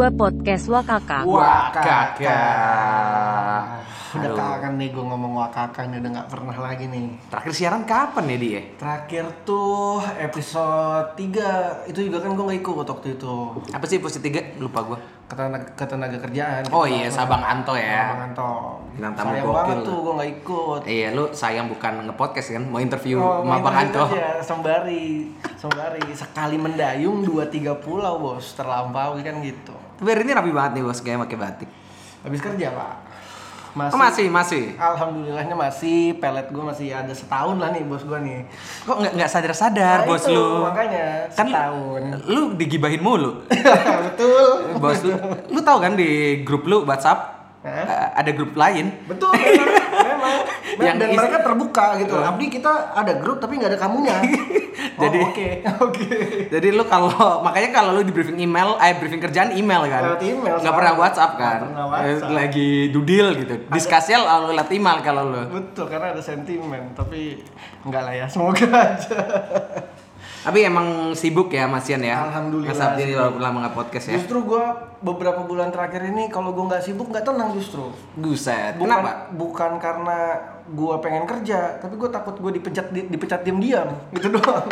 2 Podcast Wakaka. Wakaka. Udah kangen nih gue ngomong wakaka nih udah gak pernah lagi nih Terakhir siaran kapan ya dia? Terakhir tuh episode 3 Itu juga kan gue gak ikut waktu itu Apa sih posisi tiga? Lupa gua. Ketenaga, ketenaga kerjaan Oh iya, Sabang Anto ya. Bang Anto Bintang tamu Sayang gokil banget tuh gue gak ikut Iya, lu sayang bukan nge-podcast kan? Mau interview Oh, sama Bang Anto. aja, sembari Sembari Sekali mendayung 2-3 pulau bos Terlampaui kan gitu Tapi hari ini rapi banget nih bos, kayak pakai batik. Habis kerja pak Oh, masih, masih. Alhamdulillahnya masih Pelet gue masih ada setahun lah nih bos gue nih Kok nggak nggak sadar-sadar Nah, bos itu, lu? Makanya Kan setahun lu digibahin mulu. Betul bos lu. Lu tahu kan di grup lu WhatsApp eh, ada grup lain. Betul, memang, memang. Yang dan is- mereka terbuka gitu. Abdi kita ada grup tapi nggak ada kamunya. Oh, Jadi- oke, oke. Jadi lu kalau makanya kalau lu di briefing email, eh briefing kerjaan email kan. Lewat email Nggak pernah WhatsApp kan. Pernah WhatsApp. Eh, Lagi dudil gitu. Diskusi lalu lewat email kalau lu. Betul, karena ada sentimen. Tapi nggak lah ya, semoga aja. Tapi emang sibuk ya Mas Ian ya. Alhamdulillah, Mas Abdi walaupun lama nggak podcast ya. Justru gue beberapa bulan terakhir ini kalau gue nggak sibuk nggak tenang justru. Buset. Bukan, Kenapa? Bukan karena gue pengen kerja, tapi gue takut gue dipecat di- dipecat diam-diam gitu doang.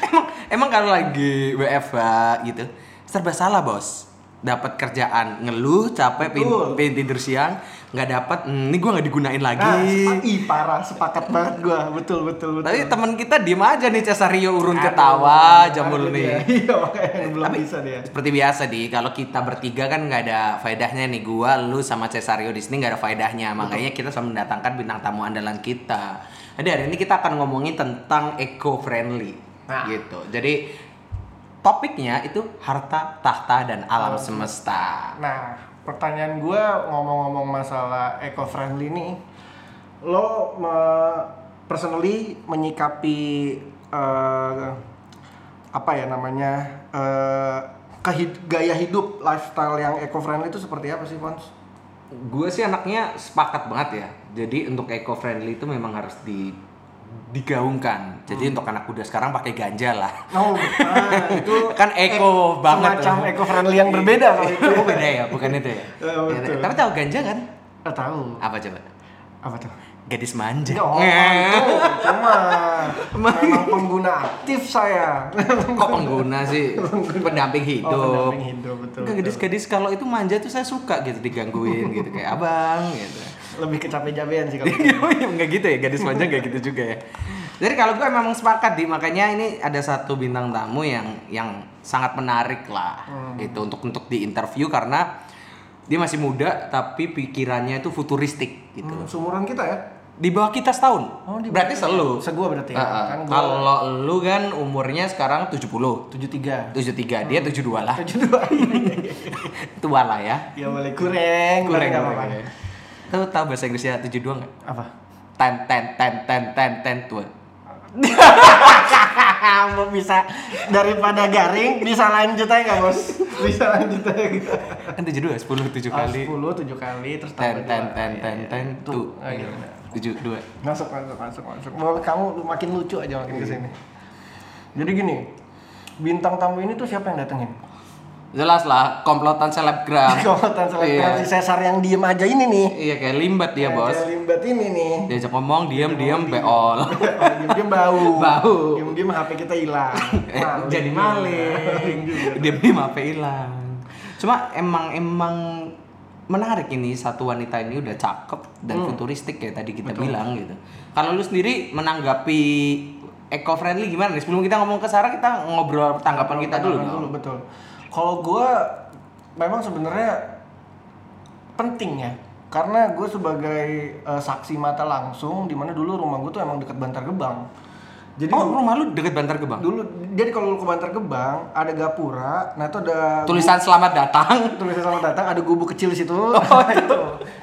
emang emang kalau lagi WFH gitu serba salah bos dapat kerjaan ngeluh capek pin, pin tidur siang nggak dapat hmm, ini gua nggak digunain lagi. Nah, sepa- ih parah, sepakat banget gue, betul betul betul. tapi teman kita diem aja nih Cesario urun Aduh, ketawa dia. nih. Iya, makanya belum Tapi bisa dia. seperti biasa di kalau kita bertiga kan nggak ada faedahnya nih. Gua lu sama Cesario di sini nggak ada faedahnya. Makanya kita selalu mendatangkan bintang tamu andalan kita. Jadi hari ini kita akan ngomongin tentang eco friendly Nah. gitu. Jadi topiknya itu harta tahta dan alam semesta. Nah, pertanyaan gue ngomong-ngomong masalah eco friendly nih, lo me- personally menyikapi eh, apa ya namanya eh, kehid- gaya hidup lifestyle yang eco friendly itu seperti apa sih, Fons? gue sih anaknya sepakat banget ya jadi untuk eco friendly itu memang harus di digaungkan jadi Hmm. untuk anak muda sekarang pakai ganja lah Oh, ah, itu Kan eco banget. Semacam eco friendly yang berbeda kalau itu. Oh beda ya, bukan itu ya. Oh, betul. Tapi tahu ganja kan? Ah, tahu. Apa coba? Apa tuh? Gadis manja. Oh, itu cuma memang pengguna aktif saya. Kok pengguna sih? Pendamping hidup. Oh, pendamping hidup, betul, gadis-gadis kalau itu manja tuh saya suka gitu digangguin gitu kayak abang gitu. Lebih kecape-capean sih kalau itu. Enggak gitu ya, gadis manja enggak gitu juga ya. Jadi kalau gue memang sepakat di makanya ini ada satu bintang tamu yang yang sangat menarik lah itu untuk untuk di interview karena dia masih muda tapi pikirannya itu futuristik gitu. Hmm, Sumuran kita ya? Di bawah kita setahun. Oh, di bawah berarti selalu. Segua berarti ya? Heeh. Kan gua- Kalau lu kan umurnya sekarang 70. 73. 73, dia 72 lah. 72. Tua lah ya. ya boleh kurang, Kurang nggak kurang. apa-apa. Tahu tahu bahasa Inggrisnya 72 enggak? Apa? Ten ten ten ten ten ten tua. Kamu bisa daripada garing bisa lanjut aja nggak bos? Bisa lanjut aja. nggak? Kan 72 10 7 kali. 10 7 kali terus Ten tambah ten dua. ten Iya, ten iya. ten Tuh. tu. Ah, iya, benar. 72. Masuk masuk masuk masuk. Mau kamu makin lucu aja makin ke sini. Jadi gini, bintang tamu ini tuh siapa yang datengin? Jelas lah komplotan selebgram. Kekuatan selebgram Iya. si Cesar yang diem aja ini nih. Iya kayak limbat dia, Bos. Kayak Limbat ini nih. Diajak ngomong diam-diam beol. Diem-diem bau. Bau. Diem-diem HP kita hilang. Eh, jadi maling. Dia beli HP hilang. Cuma emang emang menarik ini satu wanita ini udah cakep dan futuristik kayak tadi kita bilang gitu. Kalau lu sendiri menanggapi eco friendly gimana nih? Sebelum kita ngomong ke Sarah kita ngobrol tanggapan kita dulu. Dong. betul. Kalau gue memang sebenarnya penting ya. Karena gue sebagai eh, saksi mata langsung, di mana dulu rumah gue tuh emang deket Bantar Gebang. Jadi Oh, rumah lu deket Bantar Gebang. dulu, jadi kalau lu ke Bantar Gebang ada gapura, nah itu ada Tulisan selamat datang. tulisan sama datang, ada gubuk kecil di situ. itu.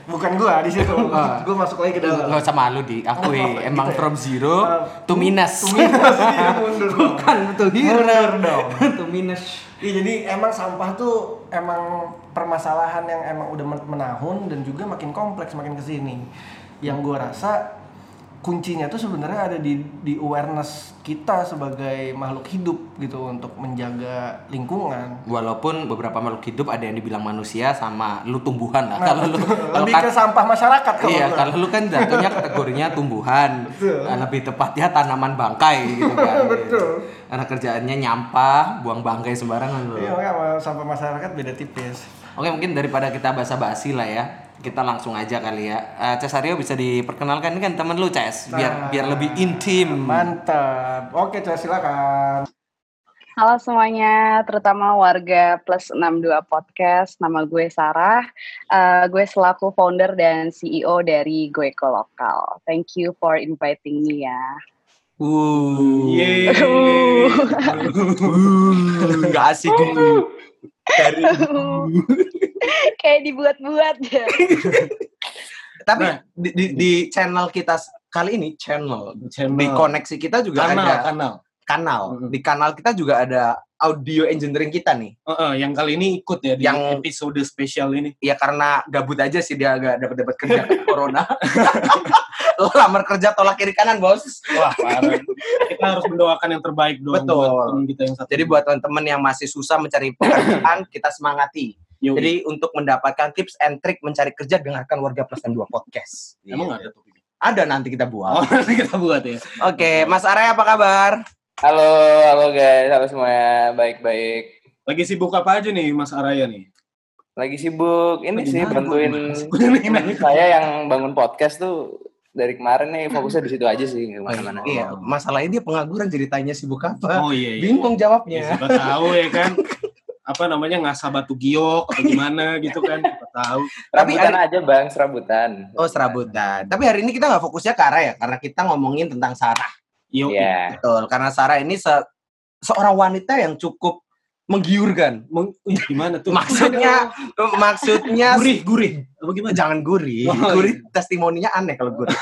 Bukan gua di situ. gua masuk lagi ke dalam. Nggak usah malu diakui. Oh, Emang gitu ya? from zero Uh, to minus. to minus, iya, mundur. Bukan betul hero. Mundur dong. to minus. Iya jadi emang sampah tuh emang permasalahan yang emang udah men- menahun dan juga makin kompleks makin ke sini. Yang gua rasa kuncinya tuh sebenarnya ada di di awareness kita sebagai makhluk hidup gitu untuk menjaga lingkungan. Walaupun beberapa makhluk hidup ada yang dibilang manusia sama lu tumbuhan lah. kalau lu kalau Lebih kan- ke sampah masyarakat kalau Iya, kalau lu kan jatuhnya kategorinya tumbuhan. Nah, lebih tepatnya tanaman bangkai gitu kan. Betul. Karena kerjaannya nyampah, buang bangkai sembarangan lu. Iya, makanya sampah masyarakat beda tipis. Oke, mungkin daripada kita basa-basi lah ya. Kita langsung aja kali ya. Eh, Cesario bisa diperkenalkan ini kan temen lu, Ces. Biar biar lebih intim. Mantap. Oke, Cah, silakan. Halo semuanya, terutama warga Plus 62 Podcast. Nama gue Sarah. Eh, gue selaku founder dan CEO dari Goeko Lokal. Thank you for inviting me ya. Uh. Yeay. Uh, nggak asik. Dari Kayak dibuat-buat ya. Tapi Nah. di, di, di channel kita kali ini channel, channel di koneksi kita juga kanal, ada kanal. Kanal. Mhm. Di kanal kita juga ada audio engineering kita nih. Heeh, yang kali ini ikut ya di Yang- episode spesial ini. Ya karena gabut aja sih dia agak dapat dapat kerja corona. Lamar kerja tolak kiri kanan bos. Wah, parah. kita harus mendoakan yang terbaik dong Betul. buat teman kita yang satu. Jadi buat teman-teman yang masih susah mencari pekerjaan, kita semangati. Yoi. Jadi untuk mendapatkan tips and trick mencari kerja, dengarkan Warga Plus dan 2 Podcast. emang Iya. ada topiknya. Ada nanti kita Oh, buat. nanti kita buat ya. Oke, Mas Arya apa kabar? Halo, halo guys, halo semuanya, baik-baik. Lagi sibuk apa aja nih Mas Araya nih? Lagi sibuk, ini Lagi sih bantuin saya yang bangun podcast tuh dari kemarin nih fokusnya di situ aja sih, nggak ke mana-mana. Iya, masalahnya dia pengangguran jadi tanya sibuk apa. Oh iya, iya. Bingung Ya, jawabnya. siapa tahu ya kan. Apa namanya ngasah batu giok atau gimana gitu kan. Siapa tahu. Tapi Serabutan hari- aja bang, serabutan. Oh, serabutan. Tapi hari ini kita nggak fokusnya ke Ara ya, karena kita ngomongin tentang Sarah. Iya. Betul, karena Sarah ini se- seorang wanita yang cukup menggiurkan. Meng- gimana tuh? Maksudnya, maksudnya gurih, gurih. Apa gimana? jangan gurih. Oh, gurih testimoninya aneh kalau gurih.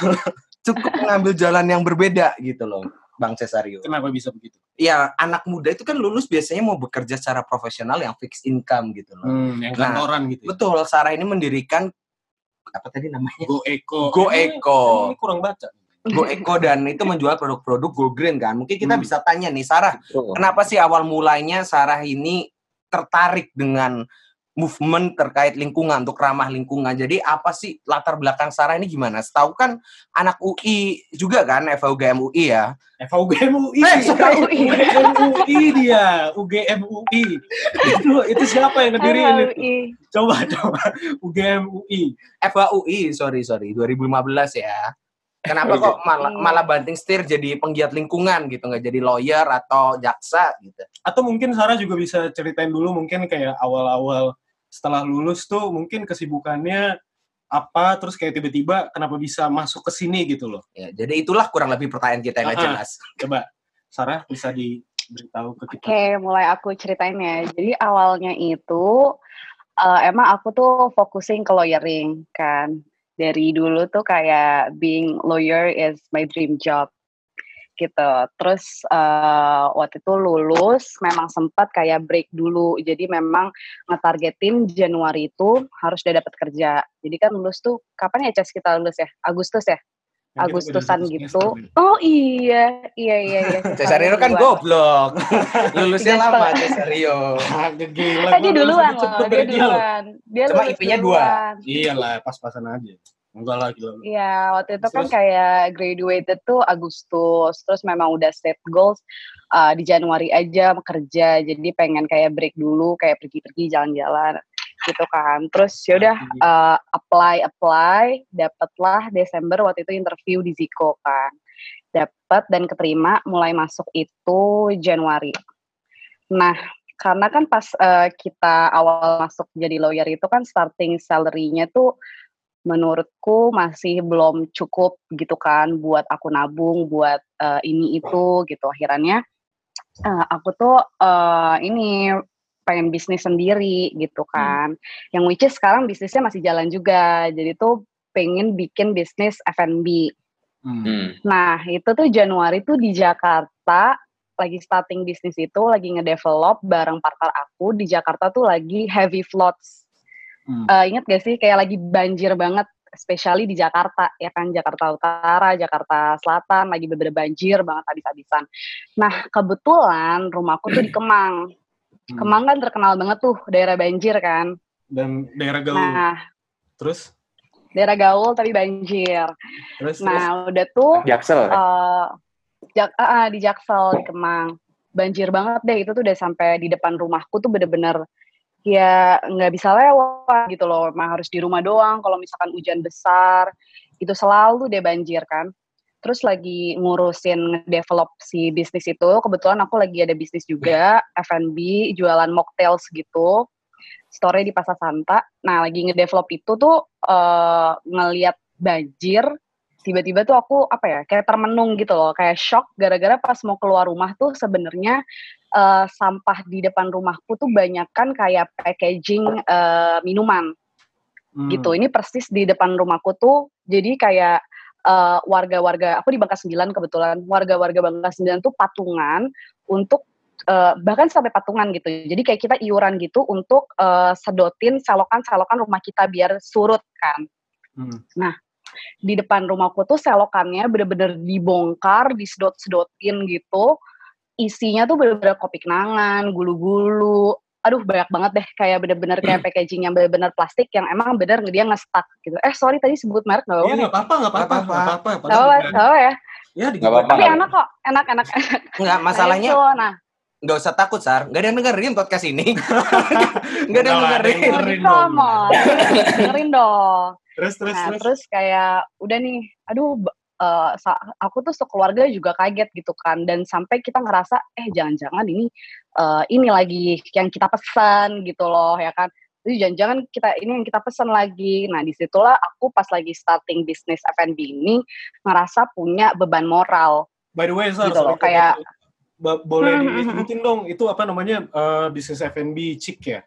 Cukup mengambil jalan yang berbeda gitu loh, Bang Cesario. Kenapa bisa begitu? Ya, anak muda itu kan lulus biasanya mau bekerja secara profesional yang fixed income gitu loh. Hmm, yang Nah, kantoran gitu. Ya? Betul, Sarah ini mendirikan apa tadi namanya? Go Eko. Go Eko. emang ini kurang baca. Go Eco dan itu menjual produk-produk Go Green kan. Mungkin kita Hmm. bisa tanya nih Sarah, Tuh. kenapa sih awal mulanya Sarah ini tertarik dengan movement terkait lingkungan untuk ramah lingkungan. Jadi apa sih latar belakang Sarah ini gimana? Setahu kan anak UI juga kan, FUGM UI ya. FUGM UI. Eh, sorry. UGM UI dia, UGM UI. itu itu siapa yang ngedirin itu? Coba coba UGM UI. FAUI, sorry sorry, 2015 ya. Kenapa kok malah, Iya. malah banting setir jadi penggiat lingkungan gitu, nggak jadi lawyer atau jaksa gitu? Atau mungkin Sarah juga bisa ceritain dulu mungkin kayak awal-awal setelah lulus tuh mungkin kesibukannya apa terus kayak tiba-tiba kenapa bisa masuk ke sini gitu loh. Ya, jadi itulah kurang lebih pertanyaan kita yang Ah, ah. jelas. Coba Sarah bisa diberitahu ke kita. Oke, mulai aku ceritain ya. Jadi awalnya itu eh, emang aku tuh focusing ke lawyering kan. Dari dulu tuh kayak being lawyer is my dream job gitu. Terus eh, waktu itu lulus memang sempat kayak break dulu. Jadi memang ngetargetin Januari itu harus udah dapat kerja. Jadi kan lulus tuh kapan ya Ces kita lulus ya? Agustus ya? Agustusan gitu. Oh iya, iya iya iya. Cesario kan goblok. Lulusnya lama. Cesario. Gila. Dia gua duluan loh, dia duluan. Dia Cuma lulus IP-nya dua. Iyalah, pas-pasan aja. Enggak lah gila. lu. Iya, waktu itu kan kayak graduated tuh Agustus, terus memang udah set goals uh, di Januari aja kerja, jadi pengen kayak break dulu, kayak pergi-pergi jalan-jalan gitu kan. Terus yaudah uh, apply apply, dapatlah Desember waktu itu interview di Ziko kan, dapat dan keterima, mulai masuk itu Januari. Nah karena kan pas uh, kita awal masuk jadi lawyer itu kan starting salary-nya tuh menurutku masih belum cukup gitu kan buat aku nabung buat eh, ini itu gitu akhirnya eh, aku tuh eh, ini pengen bisnis sendiri gitu kan yang which is sekarang bisnisnya masih jalan juga jadi tuh pengen bikin bisnis F&B Hmm. Hmm. nah itu tuh Januari tuh di Jakarta lagi starting bisnis itu lagi ngedevelop bareng partner aku di Jakarta tuh lagi heavy floods Hmm. Eh, ingat gak sih kayak lagi banjir banget especially di Jakarta ya kan Jakarta Utara, Jakarta Selatan lagi bener banjir banget habis-habisan. Nah kebetulan rumahku tuh di Kemang. Hmm. Kemang kan terkenal banget tuh daerah banjir kan. Dan daerah gaul. Nah Terus? daerah gaul tapi banjir. Terus? terus? Nah udah tuh Jaksel. eh Jak ah, di Jaksel di Kemang banjir banget deh itu tuh udah sampai di depan rumahku tuh bener-bener ya nggak bisa lewat gitu loh emang harus di rumah doang kalau misalkan hujan besar itu selalu deh banjir kan terus lagi ngurusin develop si bisnis itu kebetulan aku lagi ada bisnis juga F&B jualan mocktails gitu store di Pasar Santa nah lagi ngedevelop itu tuh eh ngelihat banjir tiba-tiba tuh aku apa ya kayak termenung gitu loh kayak shock gara-gara pas mau keluar rumah tuh sebenarnya eh, sampah di depan rumahku tuh banyak kan kayak packaging eh, minuman Hmm. gitu ini persis di depan rumahku tuh jadi kayak eh, warga-warga aku di Bangka 9 kebetulan warga-warga Bangka 9 tuh patungan untuk eh, bahkan sampai patungan gitu jadi kayak kita iuran gitu untuk eh, sedotin selokan-selokan rumah kita biar surut kan Hmm. di depan rumahku tuh selokannya bener-bener dibongkar, disedot-sedotin gitu. Isinya tuh bener-bener kopi kenangan, gulu-gulu. Aduh banyak banget deh kayak bener-bener kayak packaging yang bener-bener plastik yang emang bener dia nge-stuck gitu. Eh sorry tadi sebut merek gak Iya apa-apa? nggak apa-apa, nggak apa-apa, Nggak nggak apa-apa. Gak apa-apa, Padahal gak apa ya. Ya, Nggak apa-apa. Tapi enak kok, enak, enak. Enggak, masalahnya Nah, itu, nah, nggak usah takut, Sar. Nggak ada yang dengerin podcast ini. Nggak ada yang Nggak ada yang dengerin. dengerin dipromot. dengerin dong. Terus, terus, Nah, terus. terus kayak udah nih, aduh eh, sa- aku tuh sekeluarga juga kaget gitu kan dan sampai kita ngerasa eh jangan-jangan ini eh, ini lagi yang kita pesan gitu loh ya kan. Jadi jangan-jangan kita ini yang kita pesan lagi. Nah, di situlah aku pas lagi starting bisnis F&B ini ngerasa punya beban moral. By the way, Sar, gitu loh, kayak- boleh disebutin dong, itu apa namanya eh, bisnis F&B chic ya?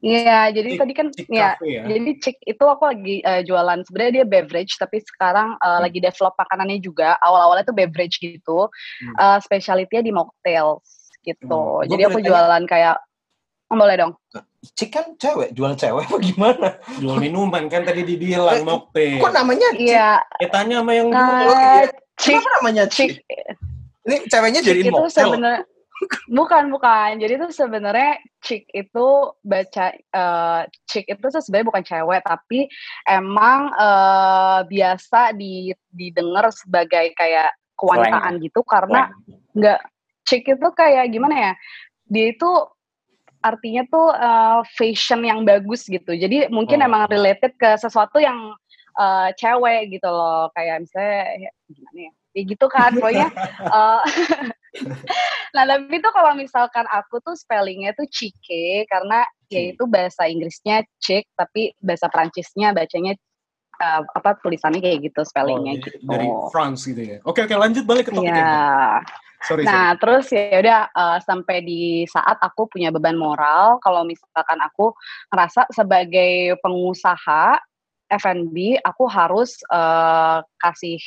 Iya, jadi tadi kan chick ya, cafe ya? jadi chick itu aku lagi eh, jualan sebenarnya dia beverage tapi sekarang eh, Hmm. lagi develop makanannya juga. Awal-awalnya tuh beverage gitu. Hmm. Eh specialty-nya di mocktails gitu. Hmm. Jadi aku boleh tanya? jualan kayak oh, boleh dong. Cik kan cewek, jualan cewek apa gimana? Jual minuman kan tadi dibilang mocktail. Kok namanya Cik? Iya, Ya tanya sama yang dulu. nah, chick Kenapa namanya Cik? chick Ini ceweknya jadi motel. Bukan bukan. Jadi itu sebenarnya chick itu baca eh chick itu tuh sebenarnya bukan cewek tapi emang eh biasa di didengar sebagai kayak kewanitaan gitu karena nggak chick itu kayak gimana ya dia itu artinya tuh eh, fashion yang bagus gitu. Jadi mungkin Oh. emang related ke sesuatu yang eh, cewek gitu loh. Kayak misalnya ya, gimana ya? Ya gitu kan pokoknya eh, nah tapi tuh kalau misalkan aku tuh spellingnya tuh cike karena yaitu bahasa Inggrisnya chick tapi bahasa Prancisnya bacanya eh, apa tulisannya kayak gitu spellingnya Oh, gitu dari France gitu ya. Oke oke lanjut balik ke topiknya. Iya. Sorry Nah, terus ya udah eh, sampai di saat aku punya beban moral, kalau misalkan aku ngerasa sebagai pengusaha F&B, aku harus eh, kasih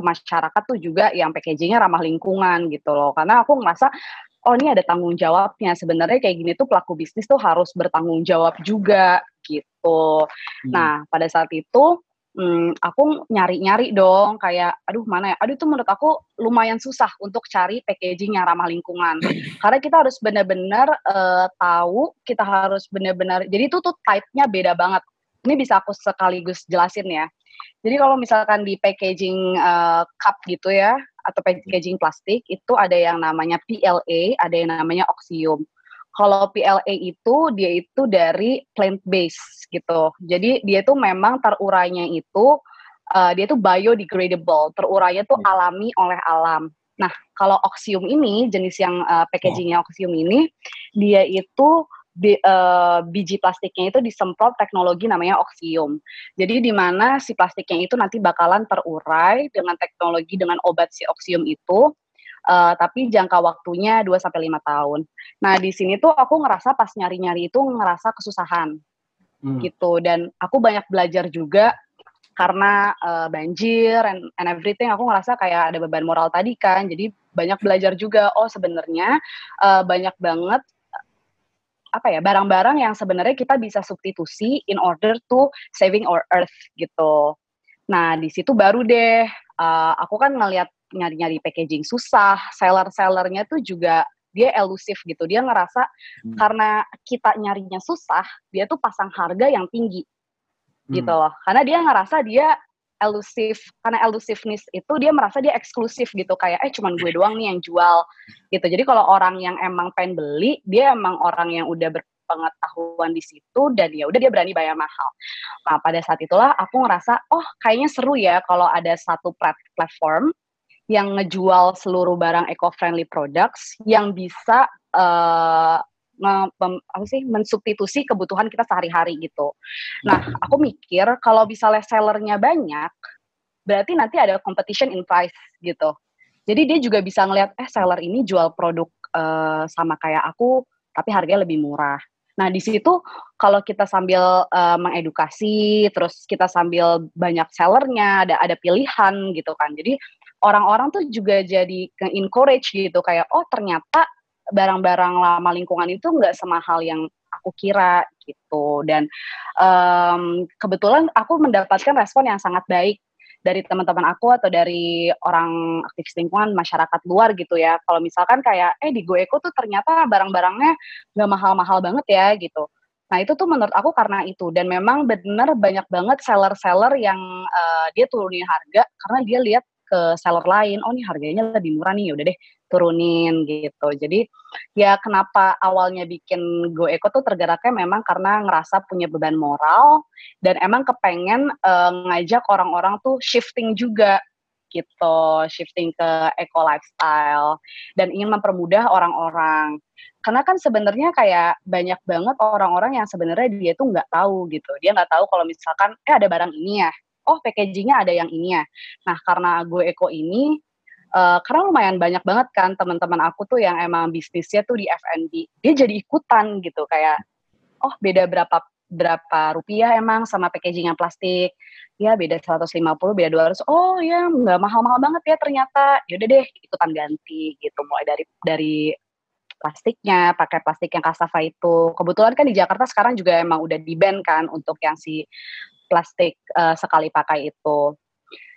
ke masyarakat tuh juga yang packagingnya ramah lingkungan gitu loh. Karena aku ngerasa oh ini ada tanggung jawabnya. Sebenarnya kayak gini tuh pelaku bisnis tuh harus bertanggung jawab juga gitu. sorry. Nah, pada saat itu hmm, aku nyari-nyari dong kayak aduh mana ya aduh itu menurut aku lumayan susah untuk cari packaging yang ramah lingkungan karena kita harus benar-benar eh, tahu kita harus benar-benar jadi itu tuh type-nya beda banget ini bisa aku sekaligus jelasin ya jadi kalau misalkan di packaging eh, cup gitu ya atau packaging plastik itu ada yang namanya PLA ada yang namanya oxium kalau PLA itu dia itu dari plant base gitu. Jadi dia tuh memang terurainya itu uh, dia tuh biodegradable, terurainya tuh alami oleh alam. Nah, kalau oksium ini jenis yang uh, packagingnya oksium ini dia itu di, uh, biji plastiknya itu disemprot teknologi namanya oksium. Jadi di mana si plastiknya itu nanti bakalan terurai dengan teknologi dengan obat si oksium itu uh, tapi jangka waktunya 2 sampai 5 tahun. Nah, di sini tuh aku ngerasa pas nyari-nyari itu ngerasa kesusahan Hmm. gitu dan aku banyak belajar juga karena uh, banjir and, and everything aku ngerasa kayak ada beban moral tadi kan. Jadi banyak belajar juga oh sebenarnya uh, banyak banget apa ya barang-barang yang sebenarnya kita bisa substitusi in order to saving our earth gitu. Nah di situ baru deh uh, aku kan ngelihat nyari-nyari packaging susah, seller-sellernya tuh juga dia elusif gitu. Dia ngerasa hmm. karena kita nyarinya susah, dia tuh pasang harga yang tinggi hmm. gitu loh. Karena dia ngerasa dia elusif karena elusiveness itu dia merasa dia eksklusif gitu kayak eh cuman gue doang nih yang jual gitu. Jadi kalau orang yang emang pengen beli dia emang orang yang udah berpengetahuan di situ dan ya udah dia berani bayar mahal. Nah pada saat itulah aku ngerasa oh kayaknya seru ya kalau ada satu platform yang ngejual seluruh barang eco-friendly products yang bisa uh, apa sih mensubstitusi kebutuhan kita sehari-hari gitu. Nah, aku mikir kalau misalnya sellernya banyak, berarti nanti ada competition in price gitu. Jadi dia juga bisa ngelihat eh seller ini jual produk uh, sama kayak aku tapi harganya lebih murah. Nah, di situ kalau kita sambil uh, mengedukasi, terus kita sambil banyak sellernya, ada ada pilihan gitu kan. Jadi orang-orang tuh juga jadi encourage gitu kayak oh ternyata barang-barang lama lingkungan itu nggak semahal yang aku kira gitu. Dan um, kebetulan aku mendapatkan respon yang sangat baik dari teman-teman aku atau dari orang aktivis lingkungan masyarakat luar gitu ya. Kalau misalkan kayak eh di GoEco tuh ternyata barang-barangnya nggak mahal-mahal banget ya gitu. Nah itu tuh menurut aku karena itu. Dan memang benar banyak banget seller-seller yang uh, dia turunin harga karena dia lihat ke seller lain, oh nih harganya lebih murah nih, udah deh turunin gitu. Jadi ya kenapa awalnya bikin Go Eco tuh tergeraknya memang karena ngerasa punya beban moral dan emang kepengen uh, ngajak orang-orang tuh shifting juga gitu, shifting ke eco lifestyle dan ingin mempermudah orang-orang. Karena kan sebenarnya kayak banyak banget orang-orang yang sebenarnya dia tuh nggak tahu gitu. Dia nggak tahu kalau misalkan eh ada barang ini ya, oh packagingnya ada yang ini ya. Nah karena gue Eko ini uh, karena lumayan banyak banget kan teman-teman aku tuh yang emang bisnisnya tuh di F&B, dia jadi ikutan gitu kayak oh beda berapa berapa rupiah emang sama packaging yang plastik? Ya beda 150 beda 200 oh ya nggak mahal-mahal banget ya ternyata. Yaudah deh ikutan ganti gitu. Mulai dari dari plastiknya pakai plastik yang kasafa itu. Kebetulan kan di Jakarta sekarang juga emang udah di ban kan untuk yang si plastik uh, sekali pakai itu.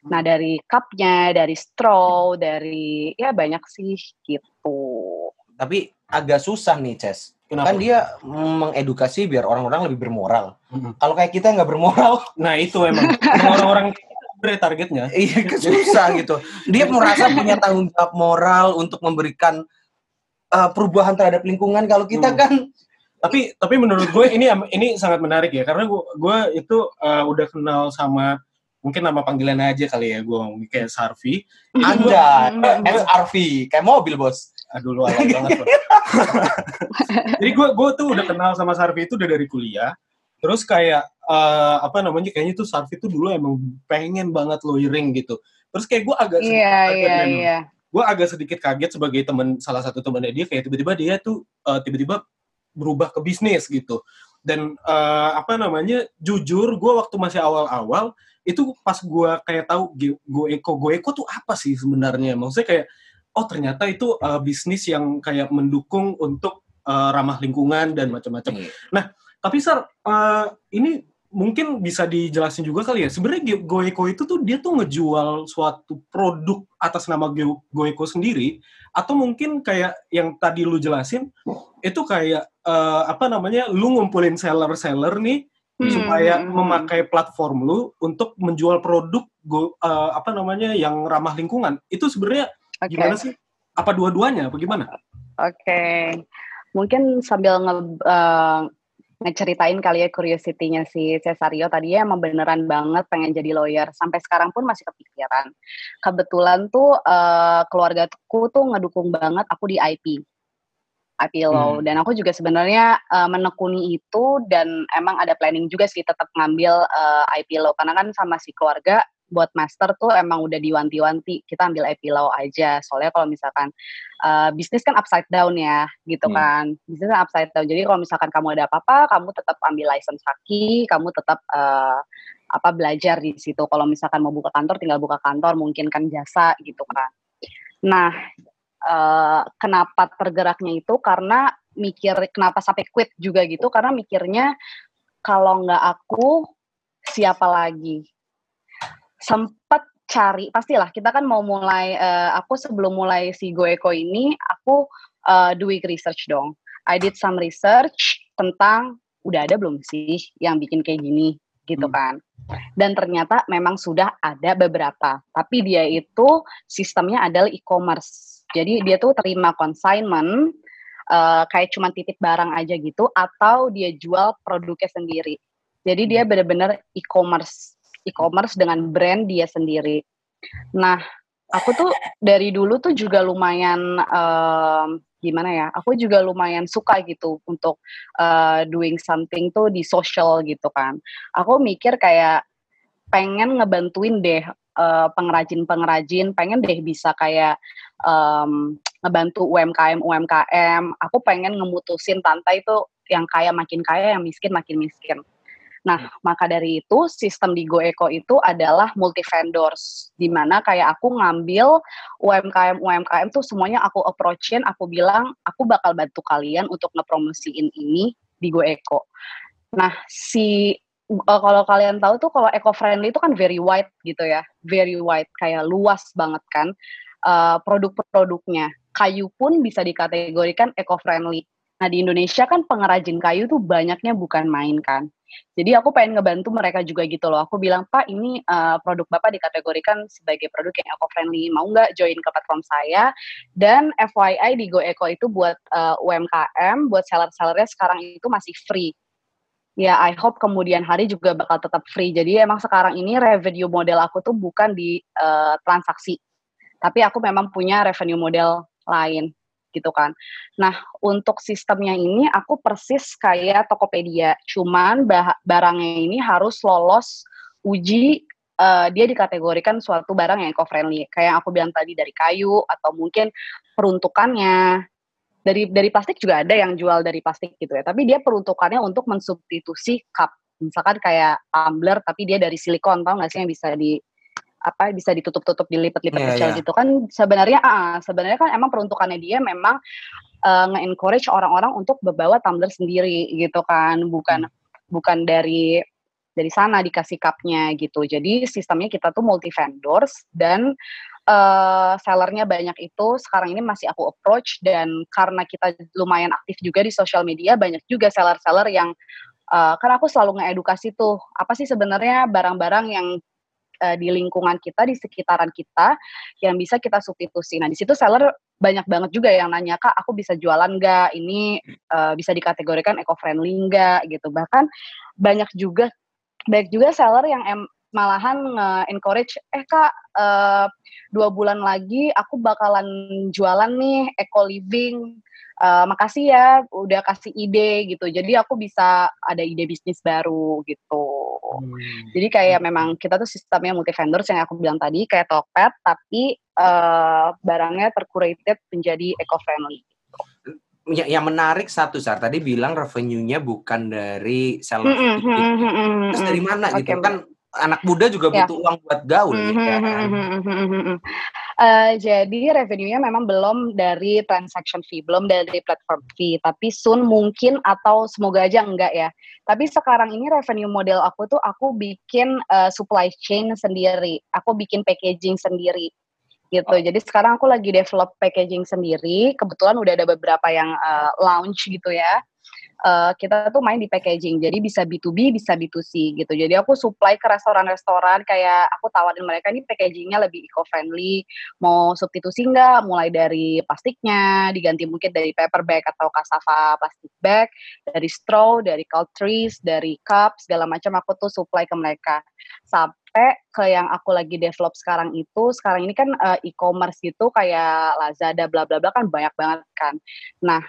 Nah dari cupnya, dari straw, dari ya banyak sih gitu. Tapi agak susah nih, Ces. Kenapa? Kan dia mengedukasi biar orang-orang lebih bermoral. Hmm. Kalau kayak kita nggak bermoral. Nah itu emang orang-orang targetnya. Iya, susah gitu. Dia merasa punya tanggung jawab moral untuk memberikan uh, perubahan terhadap lingkungan. Kalau kita hmm. kan tapi tapi menurut gue ini ini sangat menarik ya karena gue gue itu uh, udah kenal sama mungkin nama panggilan aja kali ya gue kayak Sarvi. Anda SRV kayak mobil bos. Aduh lu alay banget jadi gue gue tuh udah kenal sama Sarvi itu udah dari kuliah. Terus kayak uh, apa namanya kayaknya tuh Sarvi tuh dulu emang pengen banget lawyering gitu. Terus kayak gue agak sedikit yeah, yeah, yeah. gue agak sedikit kaget sebagai teman salah satu temannya dia kayak tiba-tiba dia tuh uh, tiba-tiba berubah ke bisnis gitu. Dan uh, apa namanya jujur gue waktu masih awal-awal itu pas gue kayak tahu gue eko gue eko tuh apa sih sebenarnya maksudnya kayak oh ternyata itu uh, bisnis yang kayak mendukung untuk uh, ramah lingkungan dan macam-macam hmm. nah tapi sar uh, ini mungkin bisa dijelasin juga kali ya. Sebenarnya Goeko itu tuh dia tuh ngejual suatu produk atas nama Goeko sendiri atau mungkin kayak yang tadi lu jelasin itu kayak uh, apa namanya lu ngumpulin seller-seller nih hmm. supaya hmm, hmm. memakai platform lu untuk menjual produk go, uh, apa namanya yang ramah lingkungan. Itu sebenarnya okay. gimana sih? Apa dua-duanya? Apa gimana? Oke. Okay. Mungkin sambil nge, uh, ngeceritain kali ya curiosity-nya si Cesario tadi ya emang beneran banget pengen jadi lawyer sampai sekarang pun masih kepikiran kebetulan tuh uh, keluargaku tuh ngedukung banget aku di IP IP law hmm. dan aku juga sebenarnya uh, menekuni itu dan emang ada planning juga sih tetap ngambil uh, IP law karena kan sama si keluarga buat master tuh emang udah diwanti-wanti kita ambil IP law aja. Soalnya kalau misalkan uh, bisnis kan upside down ya gitu hmm. kan. Bisnis kan upside down. Jadi kalau misalkan kamu ada apa-apa kamu tetap ambil license haki kamu tetap uh, apa belajar di situ. Kalau misalkan mau buka kantor tinggal buka kantor mungkin kan jasa gitu kan. Nah uh, kenapa tergeraknya itu karena mikir kenapa sampai quit juga gitu karena mikirnya kalau nggak aku siapa lagi? Sempet cari pastilah kita kan mau mulai uh, aku sebelum mulai si Goeko ini aku uh, doing research dong. I did some research tentang udah ada belum sih yang bikin kayak gini? Gitu hmm. kan. Dan ternyata memang sudah ada beberapa tapi dia itu sistemnya adalah e-commerce jadi dia tuh terima consignment uh, kayak cuma titip barang aja gitu atau dia jual produknya sendiri jadi dia hmm. benar-benar e-commerce e-commerce dengan brand dia sendiri. Nah, aku tuh dari dulu tuh juga lumayan um, gimana ya? Aku juga lumayan suka gitu untuk uh, doing something tuh di social gitu kan. Aku mikir kayak pengen ngebantuin deh uh, pengrajin-pengrajin, pengen deh bisa kayak um, ngebantu UMKM UMKM. Aku pengen ngemutusin tante itu yang kaya makin kaya, yang miskin makin miskin. Nah, maka dari itu sistem di GoEco itu adalah multi vendors, di mana kayak aku ngambil UMKM UMKM tuh semuanya aku approachin, aku bilang aku bakal bantu kalian untuk ngepromosiin ini di GoEco. Nah, si uh, kalau kalian tahu tuh kalau eco friendly itu kan very wide gitu ya, very wide kayak luas banget kan uh, produk-produknya. Kayu pun bisa dikategorikan eco friendly. Nah di Indonesia kan pengrajin kayu tuh banyaknya bukan main kan. Jadi aku pengen ngebantu mereka juga gitu loh. Aku bilang, Pak ini uh, produk Bapak dikategorikan sebagai produk yang eco-friendly. Mau nggak join ke platform saya? Dan FYI di GoEco itu buat uh, UMKM, buat seller-sellernya sekarang itu masih free. Ya, I hope kemudian hari juga bakal tetap free. Jadi emang sekarang ini revenue model aku tuh bukan di uh, transaksi. Tapi aku memang punya revenue model lain gitu kan. Nah, untuk sistemnya ini aku persis kayak Tokopedia, cuman barangnya ini harus lolos uji uh, dia dikategorikan suatu barang yang eco-friendly. Kayak yang aku bilang tadi dari kayu atau mungkin peruntukannya dari dari plastik juga ada yang jual dari plastik gitu ya. Tapi dia peruntukannya untuk mensubstitusi cup. Misalkan kayak tumbler tapi dia dari silikon, tau gak sih yang bisa di apa bisa ditutup-tutup dilipat-lipat yeah, kecil yeah. gitu kan sebenarnya ah sebenarnya kan emang peruntukannya dia memang uh, nge-encourage orang-orang untuk membawa tumbler sendiri gitu kan bukan hmm. bukan dari dari sana dikasih cupnya gitu jadi sistemnya kita tuh multi vendors dan uh, sellernya banyak itu sekarang ini masih aku approach dan karena kita lumayan aktif juga di sosial media banyak juga seller-seller yang uh, kan aku selalu ngeedukasi tuh apa sih sebenarnya barang-barang yang uh, di lingkungan kita, di sekitaran kita yang bisa kita substitusi. Nah, di situ seller banyak banget juga yang nanya, "Kak, aku bisa jualan nggak? Ini uh, bisa dikategorikan eco-friendly nggak?" gitu. Bahkan banyak juga banyak juga seller yang em, malahan nge-encourage, "Eh, Kak, uh, dua bulan lagi aku bakalan jualan nih eco living uh, makasih ya udah kasih ide gitu. Jadi aku bisa ada ide bisnis baru gitu. Hmm. Jadi kayak memang kita tuh sistemnya multi vendors yang aku bilang tadi kayak Tokped tapi uh, barangnya tercurated menjadi eco friendly. Ya, yang menarik satu saat tadi bilang revenue-nya bukan dari seller mm -hmm, mm -hmm, Terus dari mana okay. gitu kan anak muda juga ya. butuh uang buat gaul mm -hmm, ya kan. Uh, jadi revenue-nya memang belum dari transaction fee, belum dari platform fee, tapi soon mungkin atau semoga aja enggak ya. Tapi sekarang ini revenue model aku tuh aku bikin uh, supply chain sendiri, aku bikin packaging sendiri gitu. Oh. Jadi sekarang aku lagi develop packaging sendiri. Kebetulan udah ada beberapa yang uh, launch gitu ya uh, kita tuh main di packaging. Jadi bisa B2B, bisa B2C gitu. Jadi aku supply ke restoran-restoran kayak aku tawarin mereka ini packagingnya lebih eco-friendly. Mau substitusi nggak? Mulai dari plastiknya, diganti mungkin dari paper bag atau cassava plastic bag, dari straw, dari trees, dari cup, segala macam aku tuh supply ke mereka. Sampai ke yang aku lagi develop sekarang itu, sekarang ini kan uh, e-commerce gitu kayak Lazada bla bla bla kan banyak banget kan. Nah,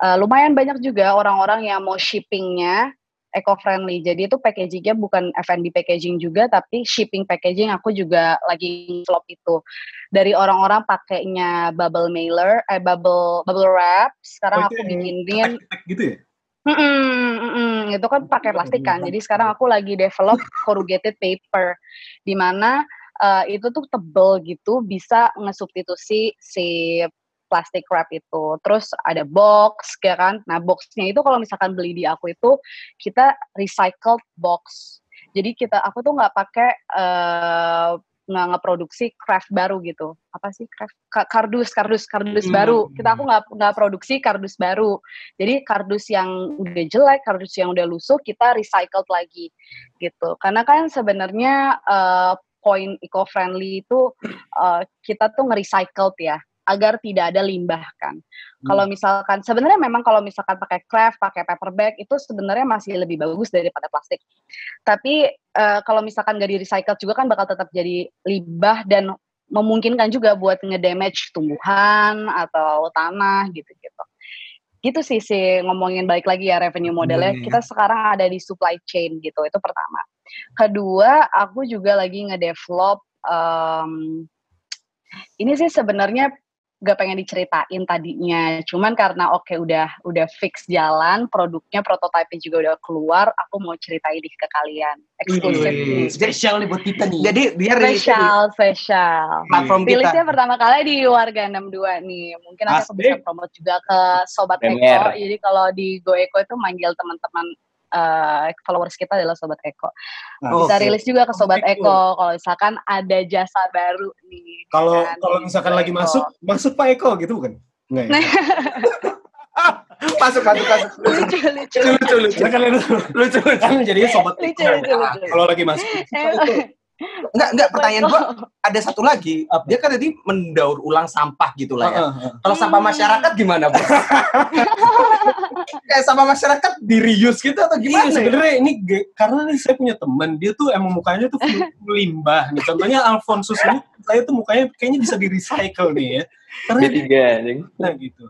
uh, lumayan banyak juga orang-orang yang mau shippingnya eco-friendly. Jadi itu packagingnya bukan F&B packaging juga, tapi shipping packaging aku juga lagi flop itu. Dari orang-orang pakainya bubble mailer, eh bubble bubble wrap, sekarang oh, aku bikinin. gitu ya? Mm -mm, mm -mm, itu kan pakai plastik kan. Jadi sekarang aku lagi develop corrugated paper, di mana uh, itu tuh tebel gitu, bisa ngesubstitusi si plastik wrap itu. Terus ada box, ya kan? Nah, boxnya itu kalau misalkan beli di aku itu kita recycled box. Jadi kita aku tuh nggak pakai uh, nggak ngeproduksi craft baru gitu apa sih craft kardus kardus kardus hmm. baru kita aku nggak nggak produksi kardus baru jadi kardus yang udah jelek kardus yang udah lusuh kita recycled lagi gitu karena kan sebenarnya uh, poin eco friendly itu uh, kita tuh nge-recycled ya agar tidak ada limbah kan. Hmm. Kalau misalkan sebenarnya memang kalau misalkan pakai craft, pakai paper bag itu sebenarnya masih lebih bagus daripada plastik. Tapi uh, kalau misalkan gak di recycle juga kan bakal tetap jadi limbah dan memungkinkan juga buat nge-damage tumbuhan atau tanah gitu-gitu. Gitu sih sih ngomongin balik lagi ya revenue modelnya. Hmm. Kita sekarang ada di supply chain gitu. Itu pertama. Kedua, aku juga lagi nge-develop um, ini sih sebenarnya gak pengen diceritain tadinya. Cuman karena oke okay, udah udah fix jalan produknya prototipe juga udah keluar aku mau ceritain di ke kalian. Eksklusif. Spesial nih buat kita nih. Jadi biar spesial spesial. Platform kita. rilisnya pertama kali di warga 62 nih. Mungkin aku bisa promote juga ke sobat Eko. Jadi kalau di Go Eko itu manggil teman-teman uh, followers kita adalah Sobat Eko. Nah, Bisa okay. rilis juga ke Sobat okay. Eko kalau misalkan ada jasa baru nih. Kalau kalau misalkan lagi masuk, masuk Pak Eko gitu bukan? Enggak ya? masuk masuk masuk lucu lucu lucu lucu lucu lucu kan jadi sobat lucu, lucu, lucu. kalau lagi masuk Enggak, enggak. Pertanyaan gua ada satu lagi. Dia kan tadi mendaur ulang sampah gitu lah ya. Kalau sampah masyarakat gimana, Bu? Kayak sampah masyarakat di reuse gitu atau gimana? Iya, sebenarnya ini karena nih saya punya teman, dia tuh emang mukanya tuh limbah. Nih, contohnya Alfonsus ini, saya tuh mukanya kayaknya bisa di recycle nih ya. Karena tiga Nah gitu.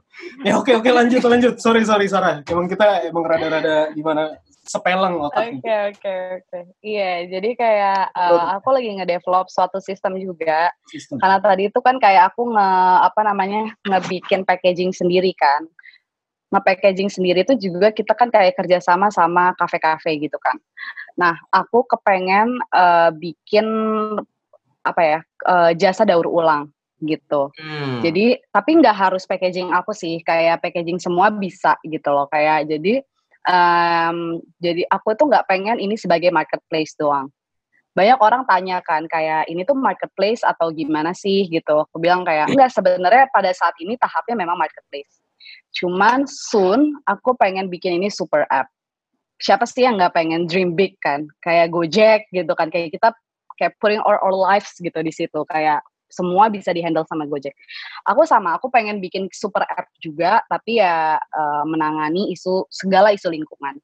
Ya oke oke lanjut lanjut. Sorry sorry Sarah. Emang kita emang rada-rada gimana sepeleng otaknya. Oke oke oke. Iya, jadi kayak uh, aku lagi ngedevelop suatu sistem juga. Sistem. Karena tadi itu kan kayak aku nge apa namanya ngebikin packaging sendiri kan. Nge-packaging sendiri itu juga kita kan kayak kerjasama sama kafe-kafe gitu kan. Nah, aku kepengen uh, bikin apa ya uh, jasa daur ulang gitu. Hmm. Jadi tapi nggak harus packaging aku sih, kayak packaging semua bisa gitu loh. Kayak jadi um, jadi aku tuh nggak pengen ini sebagai marketplace doang. Banyak orang tanya kan kayak ini tuh marketplace atau gimana sih gitu. Aku bilang kayak enggak sebenarnya pada saat ini tahapnya memang marketplace. Cuman soon aku pengen bikin ini super app. Siapa sih yang nggak pengen dream big kan? Kayak Gojek gitu kan. Kayak kita kayak putting our, our lives gitu di situ kayak semua bisa dihandle sama Gojek. Aku sama, aku pengen bikin super app juga, tapi ya uh, menangani isu segala isu lingkungan.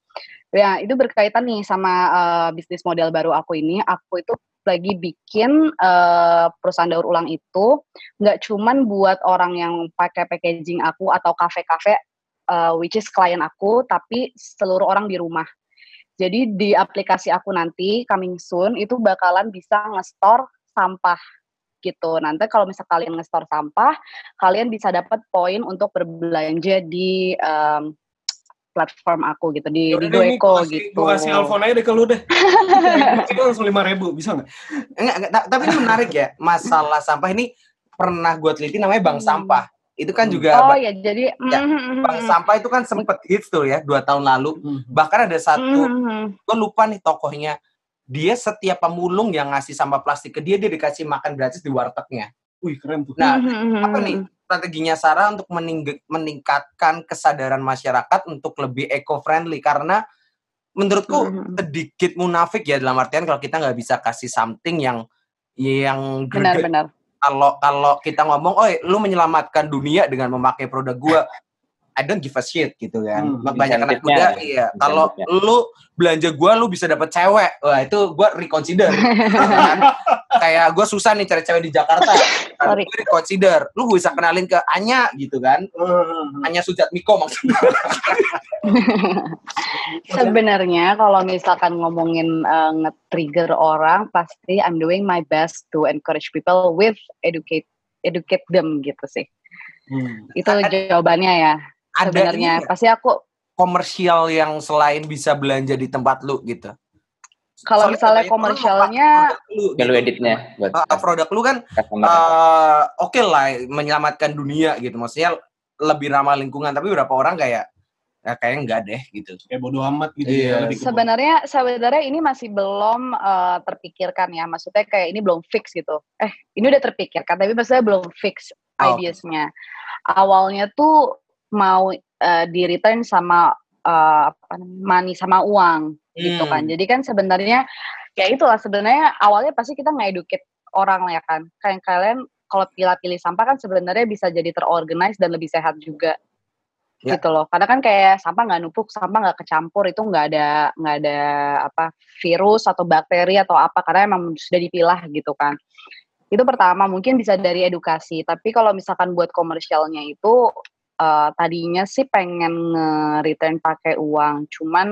Ya itu berkaitan nih sama uh, bisnis model baru aku ini. Aku itu lagi bikin uh, perusahaan daur ulang itu nggak cuman buat orang yang pakai packaging aku atau kafe-kafe uh, which is klien aku, tapi seluruh orang di rumah. Jadi di aplikasi aku nanti coming soon itu bakalan bisa nge-store sampah gitu. Nanti kalau misal kalian nge-store sampah, kalian bisa dapat poin untuk berbelanja di um, platform aku gitu di Yaudah di GoEco gitu. Gue kasih alfon aja deh ke lu deh. Itu langsung lima ribu bisa nggak? Enggak, enggak, tapi ini menarik ya masalah sampah ini pernah gue teliti namanya bank hmm. sampah. Itu kan juga Oh ya jadi ya, mm, bank sampah itu kan sempet hits tuh ya dua tahun lalu. Mm. Bahkan ada satu, mm. gue lupa nih tokohnya dia setiap pemulung yang ngasih sampah plastik ke dia dia dikasih makan gratis di wartegnya. Wih keren tuh. Nah, mm-hmm. apa nih strateginya Sarah untuk mening- meningkatkan kesadaran masyarakat untuk lebih eco-friendly karena menurutku mm-hmm. sedikit munafik ya dalam artian kalau kita nggak bisa kasih something yang yang benar-benar kalau kalau kita ngomong, oh lu menyelamatkan dunia dengan memakai produk gua, I don't give a shit gitu kan. Hmm, Banyak anak muda iya. Kalau lu belanja gua lu bisa dapet cewek. Wah, itu gua reconsider. kan? Kayak gua susah nih cari cewek di Jakarta. Kan? Gue reconsider. Lu bisa kenalin ke Anya gitu kan. Hmm. Anya Sujat Miko maksudnya. Sebenarnya kalau misalkan ngomongin uh, nge-trigger orang, pasti I'm doing my best to encourage people with educate educate them gitu sih. Hmm. Itu jawabannya ya sebenarnya pasti aku komersial yang selain bisa belanja di tempat lu gitu kalau misalnya komersialnya gitu. editnya buat uh, produk lu kan uh, oke okay lah menyelamatkan dunia gitu maksudnya lebih ramah lingkungan tapi beberapa orang kayak ya kayak enggak deh gitu. Kayak bodo amat gitu ya, iya. ya. Sebenarnya sebenarnya ini masih belum uh, terpikirkan ya. Maksudnya kayak ini belum fix gitu. Eh, ini udah terpikirkan tapi maksudnya belum fix oh. ideasnya. Awalnya tuh mau uh, di return sama uh, money sama uang hmm. gitu kan. Hmm. Jadi kan sebenarnya ya itulah sebenarnya awalnya pasti kita nge-educate orang ya kan. Kayak kalian kalau pilih-pilih sampah kan sebenarnya bisa jadi terorganize dan lebih sehat juga ya. gitu loh karena kan kayak sampah nggak numpuk sampah nggak kecampur itu nggak ada nggak ada apa virus atau bakteri atau apa karena emang sudah dipilah gitu kan itu pertama mungkin bisa dari edukasi tapi kalau misalkan buat komersialnya itu uh, tadinya sih pengen nge-return pakai uang cuman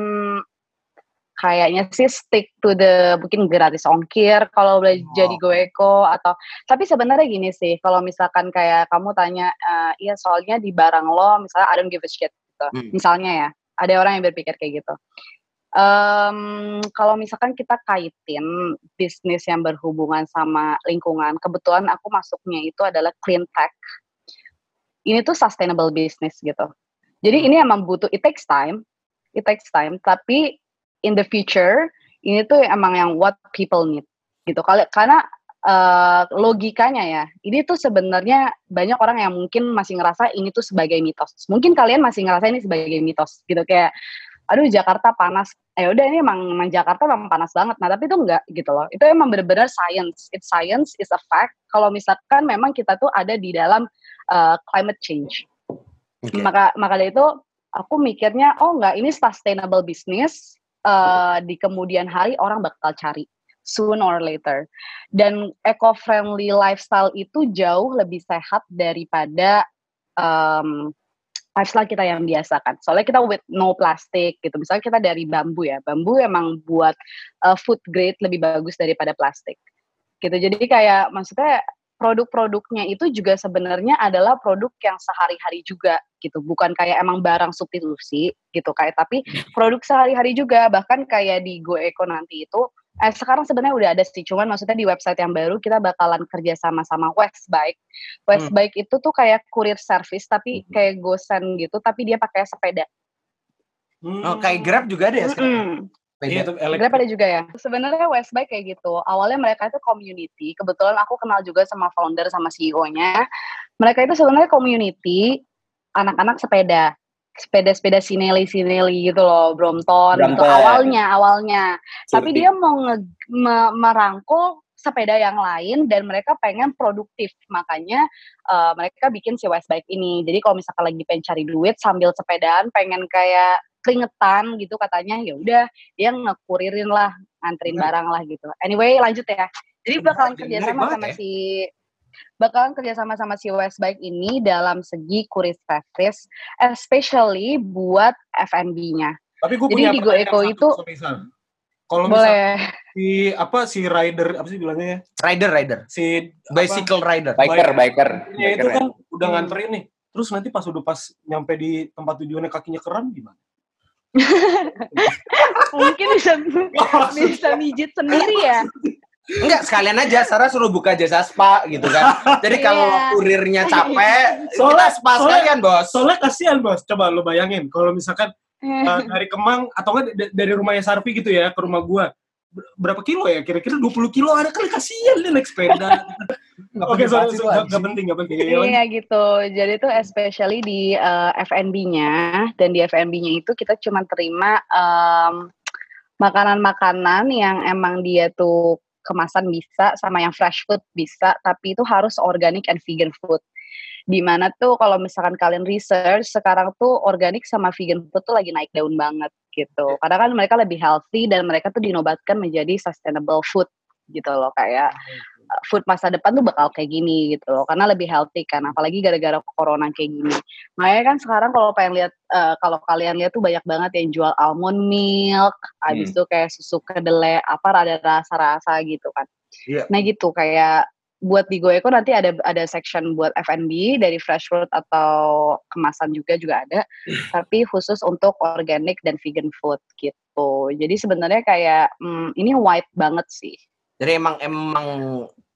kayaknya sih stick to the mungkin gratis ongkir kalau udah oh. jadi goeko atau tapi sebenarnya gini sih kalau misalkan kayak kamu tanya uh, iya soalnya di barang lo misalnya I don't give a shit gitu hmm. misalnya ya ada orang yang berpikir kayak gitu um, kalau misalkan kita kaitin bisnis yang berhubungan sama lingkungan kebetulan aku masuknya itu adalah clean tech ini tuh sustainable business gitu jadi hmm. ini emang butuh it takes time it takes time tapi in the future ini tuh emang yang what people need gitu. Kalau karena uh, logikanya ya, ini tuh sebenarnya banyak orang yang mungkin masih ngerasa ini tuh sebagai mitos. Mungkin kalian masih ngerasa ini sebagai mitos gitu kayak aduh Jakarta panas. Eh udah ini emang, emang Jakarta memang panas banget. Nah, tapi itu enggak gitu loh. Itu emang benar-benar science. It's science is a fact. Kalau misalkan memang kita tuh ada di dalam uh, climate change. Okay. Maka maka dari itu aku mikirnya oh enggak ini sustainable business uh, di kemudian hari orang bakal cari soon or later. Dan eco-friendly lifestyle itu jauh lebih sehat daripada um, lifestyle kita yang biasa kan. Soalnya kita with no plastic gitu. Misalnya kita dari bambu ya. Bambu emang buat uh, food grade lebih bagus daripada plastik. Gitu. Jadi kayak maksudnya produk-produknya itu juga sebenarnya adalah produk yang sehari-hari juga gitu bukan kayak emang barang substitusi gitu kayak tapi produk sehari-hari juga bahkan kayak di Go Eco nanti itu eh, sekarang sebenarnya udah ada sih cuman maksudnya di website yang baru kita bakalan kerja sama sama Westbike Westbike hmm. itu tuh kayak kurir service tapi hmm. kayak GoSend gitu tapi dia pakai sepeda hmm. oh kayak Grab juga ada ya sekarang hmm. Iya, Grab ada juga ya. Sebenarnya Westbike kayak gitu. Awalnya mereka itu community. Kebetulan aku kenal juga sama founder sama CEO-nya. Mereka itu sebenarnya community anak-anak sepeda. Sepeda-sepeda sineli sineli gitu loh, Brompton gitu awalnya awalnya. Tapi dia mau nge, me, merangkul sepeda yang lain dan mereka pengen produktif makanya uh, mereka bikin si Westbike ini jadi kalau misalkan lagi pengen cari duit sambil sepedaan pengen kayak keringetan gitu katanya ya udah dia ngekuririn lah nganterin barang lah gitu anyway lanjut ya jadi bakalan kerja sama sama ya? si bakalan kerja sama sama si Westbike ini dalam segi kurir service especially buat F&B-nya tapi gue punya jadi di Go Eco itu kalau misalnya si apa si rider apa sih bilangnya ya? Rider rider. Si bicycle apa, rider. Biker biker. Ya itu kan udah nganterin nih. Terus nanti pas udah pas nyampe di tempat tujuannya kakinya keren gimana? Mungkin bisa bisa mijit sendiri ya. Enggak, sekalian aja Sarah suruh buka jasa spa gitu kan. Jadi kalau yeah. kurirnya capek, soalnya, kita spa sekalian, Bos. Soalnya kasihan, Bos. Coba lo bayangin kalau misalkan uh, dari Kemang atau enggak dari rumahnya Sarpi gitu ya ke rumah gua berapa kilo ya? Kira-kira 20 kilo ada kali kasihan dia naik sepeda. Oke, okay, so, so, gak, penting, gak penting. Iya gitu. Jadi tuh especially di uh, eh, FNB-nya dan di FNB-nya itu kita cuma terima makanan makanan-makanan yang emang dia tuh kemasan bisa sama yang fresh food bisa, tapi itu harus organic and vegan food. Di mana tuh kalau misalkan kalian research sekarang tuh organic sama vegan food tuh lagi naik daun banget gitu. Iya. Karena kan mereka lebih healthy dan mereka tuh dinobatkan menjadi sustainable food gitu loh kayak uh, food masa depan tuh bakal kayak gini gitu loh karena lebih healthy kan apalagi gara-gara corona kayak gini makanya kan sekarang kalau pengen lihat uh, kalau kalian lihat tuh banyak banget yang jual almond milk hmm. abis itu kayak susu kedelai apa ada rasa-rasa gitu kan yeah. nah gitu kayak buat di Goeko nanti ada ada section buat F&B dari fresh fruit atau kemasan juga juga ada. Tapi khusus untuk organic dan vegan food gitu. Jadi sebenarnya kayak hmm, ini white banget sih. Jadi emang emang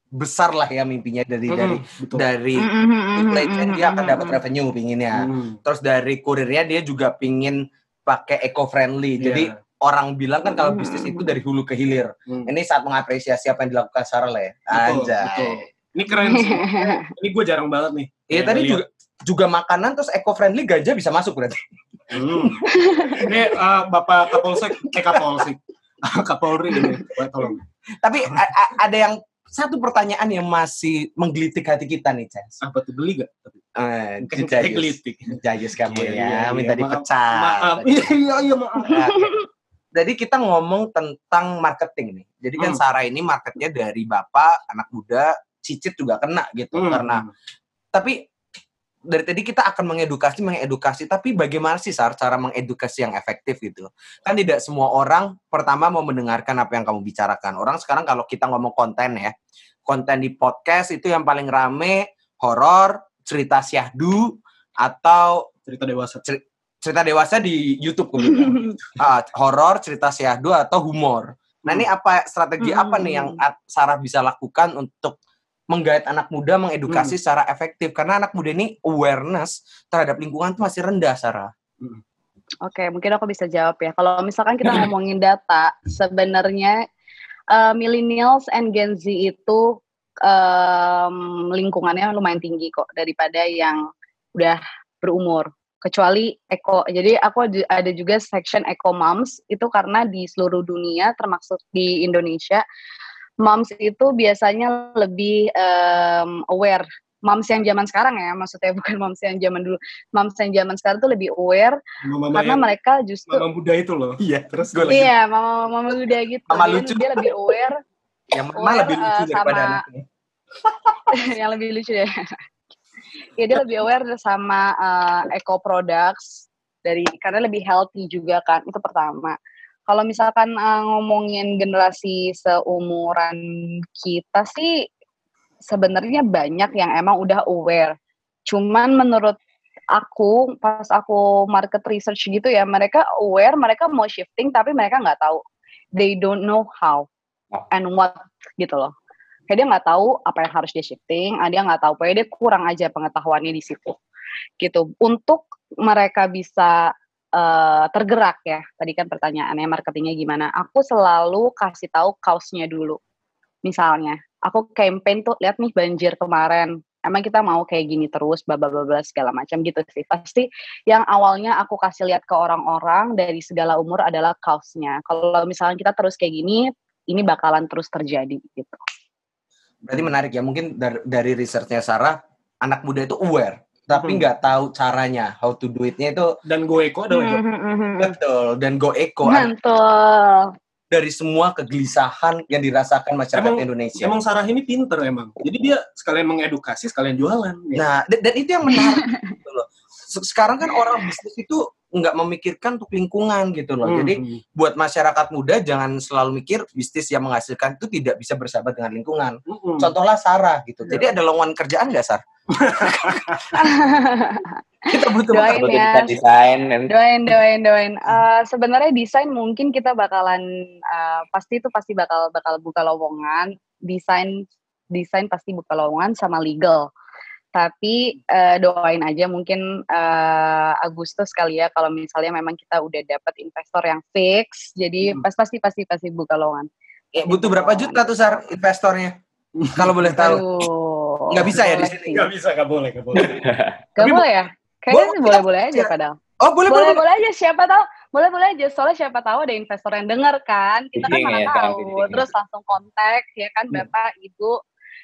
besar lah ya mimpinya dari Mm-mm, dari betul. dari Mm-mm, supply chain mm-mm, dia akan dapat revenue pinginnya. Hmm. terus dari kurirnya dia juga pingin pakai eco friendly jadi Iya. Orang bilang kan kalau Mm-mm. bisnis itu dari hulu ke hilir Hmm. ini saat mengapresiasi apa yang dilakukan Sarah lah ya Betul, anjay betul. Ini keren sih. ini gue jarang banget nih. Iya tadi juga juga makanan terus eco friendly ganja bisa masuk berarti Hmm. Ini eh, Bapak Kapolsek, eh Kapolsek. Kapolri ini, tolong. tapi ada yang satu pertanyaan yang masih menggelitik hati kita nih Chas Apa tuh beli gak? eh, kayak gelitik. Jayus kamu Iya, ya iya, iya. minta dipecat Maaf. Iya, iya, maaf. Jadi kita ngomong tentang marketing nih. Jadi kan Hmm. Sarah ini marketnya dari bapak, anak muda, cicit juga kena gitu. Hmm. Karena tapi dari tadi kita akan mengedukasi, mengedukasi. Tapi bagaimana sih Sar cara mengedukasi yang efektif gitu? Kan tidak semua orang pertama mau mendengarkan apa yang kamu bicarakan. Orang sekarang kalau kita ngomong konten ya, konten di podcast itu yang paling rame horor, cerita syahdu, atau cerita dewasa. Cerita dewasa di YouTube gue bilang. Ah, horor, cerita syahdu atau humor. Nah, ini apa strategi Hmm. apa nih yang at- Sarah bisa lakukan untuk menggait anak muda mengedukasi secara efektif karena anak muda ini awareness terhadap lingkungan tuh masih rendah, Sarah. Oke, mungkin aku bisa jawab ya. Kalau misalkan kita ngomongin data, sebenarnya eh, millennials and Gen Z itu em, lingkungannya lumayan tinggi kok daripada yang udah berumur. Kecuali eco. Jadi aku ada- juga section eco moms itu karena di seluruh dunia termasuk di Indonesia moms itu biasanya lebih em, aware. Moms yang zaman sekarang ya, maksudnya bukan moms yang zaman dulu. Moms yang zaman sekarang tuh lebih aware Mama karena yang, mereka justru mama muda itu loh. Iya, Terus gue lagi iya mama mama muda gitu Mama Dia- lucu. dia lebih aware yang mama aware, lebih lucu eh, daripada sama- anaknya. yang lebih lucu ya ya dia lebih aware sama eh, eco products dari karena lebih healthy juga kan itu pertama. Kalau misalkan eh, ngomongin generasi seumuran kita sih sebenarnya banyak yang emang udah aware. Cuman menurut aku pas aku market research gitu ya mereka aware mereka mau shifting tapi mereka nggak tahu. They don't know how and what gitu loh kayak dia nggak tahu apa yang harus dia shifting ah, dia nggak tahu. Pokoknya dia kurang aja pengetahuannya di situ. Gitu. Untuk mereka bisa eh, tergerak ya tadi kan pertanyaannya marketingnya gimana aku selalu kasih tahu kaosnya dulu. Misalnya aku campaign tuh lihat nih banjir kemarin. Emang kita mau kayak gini terus bla bla bla segala macam gitu sih. Pasti yang awalnya aku kasih lihat ke orang-orang dari segala umur adalah kaosnya. Kalau misalnya kita terus kayak gini ini bakalan terus terjadi gitu Berarti menarik ya, mungkin dari, dari researchnya Sarah, anak muda itu aware, tapi Hmm. nggak tahu caranya, how to do it-nya itu Dan gue eko ada eko. betul. Dan go eco Mantul. dari semua kegelisahan yang dirasakan masyarakat Emang- Indonesia. Emang Sarah ini pinter emang. Jadi dia sekalian mengedukasi, sekalian jualan. Ya. Nah, dan, dan itu yang menarik gitu loh. Se- Sekarang kan orang bisnis itu nggak memikirkan untuk lingkungan gitu loh. Hmm, Jadi hmm. buat masyarakat muda jangan selalu mikir bisnis yang menghasilkan itu tidak bisa bersahabat dengan lingkungan. Hmm. Contohlah Sarah gitu. Iya. Jadi ada lowongan kerjaan nggak Sar? Kita butuh Doain Buat ya. kita desain dan doain doain doain Eh, sebenarnya desain mungkin kita bakalan eh, pasti itu pasti bakal bakal buka lowongan desain desain pasti buka lowongan sama legal tapi eh, doain aja mungkin eh, Agustus kali ya kalau misalnya memang kita udah dapat investor yang fix jadi Hmm. pas pasti pasti pasti buka lowongan Ya, butuh berapa juta tuh Sar investornya? Kalau boleh tahu. Nggak bisa ya di sini? Nggak bisa, nggak boleh, nggak boleh. Gak Tapi boleh ya kayaknya boleh, sih boleh boleh aja ya. padahal Oh, boleh boleh. boleh boleh aja siapa tahu boleh boleh aja soalnya siapa tahu ada investor yang dengar kan kita kan Pitching mana ya, tahu pitching. terus langsung kontak ya kan Hmm. bapak ibu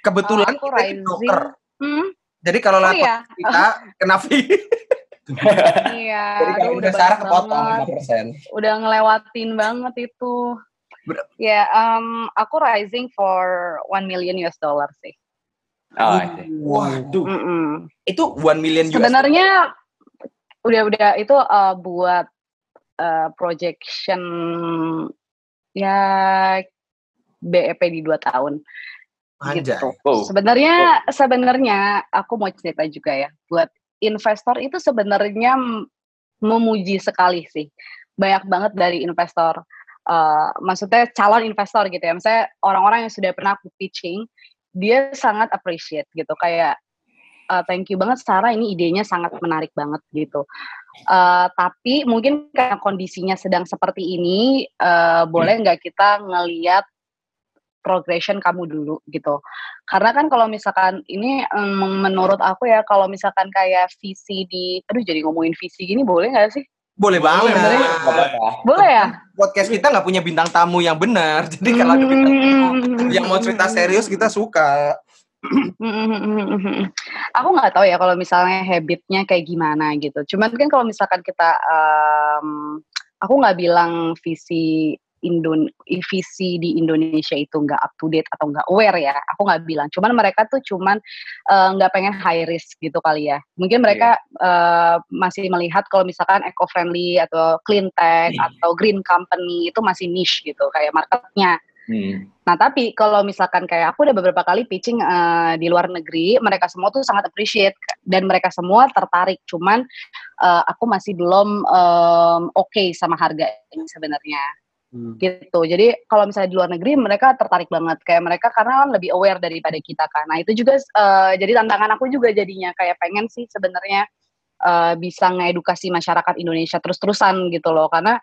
Kebetulan aku kita broker. hmm, Jadi kalau oh lapor iya kita kena fee. iya Jadi kalau udah Sarah kepotong banget. 5%. udah ngelewatin banget itu Ber- ya em, aku rising for 1 million US dollar sih oh. Waduh, Mm-mm. itu 1 million US. sebenarnya udah udah itu eh, buat eh, projection ya BEP di dua tahun Anjay. gitu. Wow. Sebenarnya sebenarnya aku mau cerita juga ya buat investor itu sebenarnya memuji sekali sih. Banyak banget dari investor eh, maksudnya calon investor gitu ya. Misalnya orang-orang yang sudah pernah aku pitching, dia sangat appreciate gitu kayak eh, thank you banget Sarah ini idenya sangat menarik banget gitu. Eh, tapi mungkin karena kondisinya sedang seperti ini, eh, boleh nggak kita ngeliat progression kamu dulu gitu. Karena kan kalau misalkan ini menurut aku ya kalau misalkan kayak visi di aduh jadi ngomongin visi gini boleh nggak sih? Boleh banget. Boleh. Apa-apa. Boleh ya? Podcast kita nggak punya bintang tamu yang benar. Jadi kalau ada bintang tamu Hmm. yang mau cerita serius kita suka. aku nggak tahu ya kalau misalnya habitnya kayak gimana gitu. Cuman kan kalau misalkan kita, em, aku nggak bilang visi Indon visi di Indonesia itu nggak up to date atau nggak aware ya. Aku nggak bilang. Cuman mereka tuh cuman eh, nggak pengen high risk gitu kali ya. Mungkin mereka eh, masih melihat kalau misalkan eco friendly atau clean tech atau green company itu masih niche gitu kayak marketnya. Hmm. Nah, tapi kalau misalkan kayak aku udah beberapa kali pitching eh, di luar negeri, mereka semua tuh sangat appreciate dan mereka semua tertarik. Cuman eh, aku masih belum em, oke sama harganya sebenarnya. Hmm. Gitu. Jadi kalau misalnya di luar negeri mereka tertarik banget kayak mereka karena kan lebih aware daripada kita kan. Nah, itu juga eh, jadi tantangan aku juga jadinya kayak pengen sih sebenarnya eh, bisa ngedukasi masyarakat Indonesia terus-terusan gitu loh karena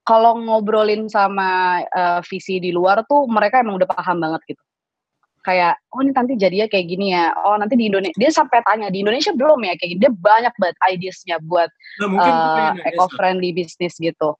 kalau ngobrolin sama eh, visi di luar tuh mereka emang udah paham banget gitu. Kayak oh ini nanti jadinya kayak gini ya. Oh nanti di Indonesia dia sampai tanya di Indonesia belum ya kayak gini. Dia banyak banget ideasnya buat Nah, nanya, eco friendly bisnis gitu.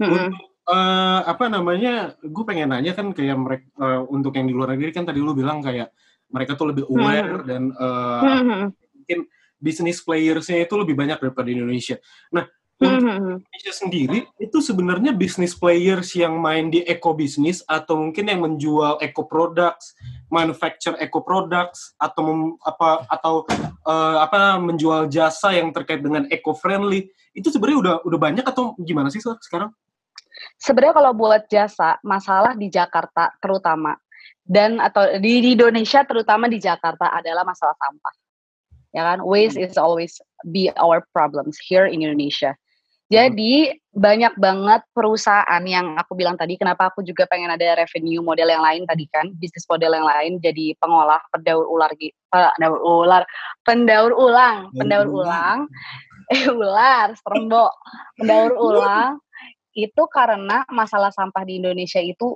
Untuk eh, apa namanya? Gue pengen nanya kan kayak mereka untuk yang di luar negeri kan tadi lu bilang kayak mereka tuh lebih aware dan eh, Mm-mm. mungkin bisnis playersnya itu lebih banyak daripada di Indonesia. Nah, untuk Mm-mm. Indonesia sendiri itu sebenarnya bisnis players yang main di eco bisnis atau mungkin yang menjual eco products, manufacture eco products atau mem- apa atau eh, apa menjual jasa yang terkait dengan eco friendly itu sebenarnya udah udah banyak atau gimana sih sekarang? Sebenarnya kalau buat jasa, masalah di Jakarta terutama dan atau di, di Indonesia terutama di Jakarta adalah masalah sampah. Ya kan, waste is always be our problems here in Indonesia. Jadi banyak banget perusahaan yang aku bilang tadi, kenapa aku juga pengen ada revenue model yang lain tadi kan, bisnis model yang lain, jadi pengolah pendaur ular, pendaur ular, pendaur ulang, pendaur ulang, eh ular, serembo, pendaur ulang, itu karena masalah sampah di Indonesia itu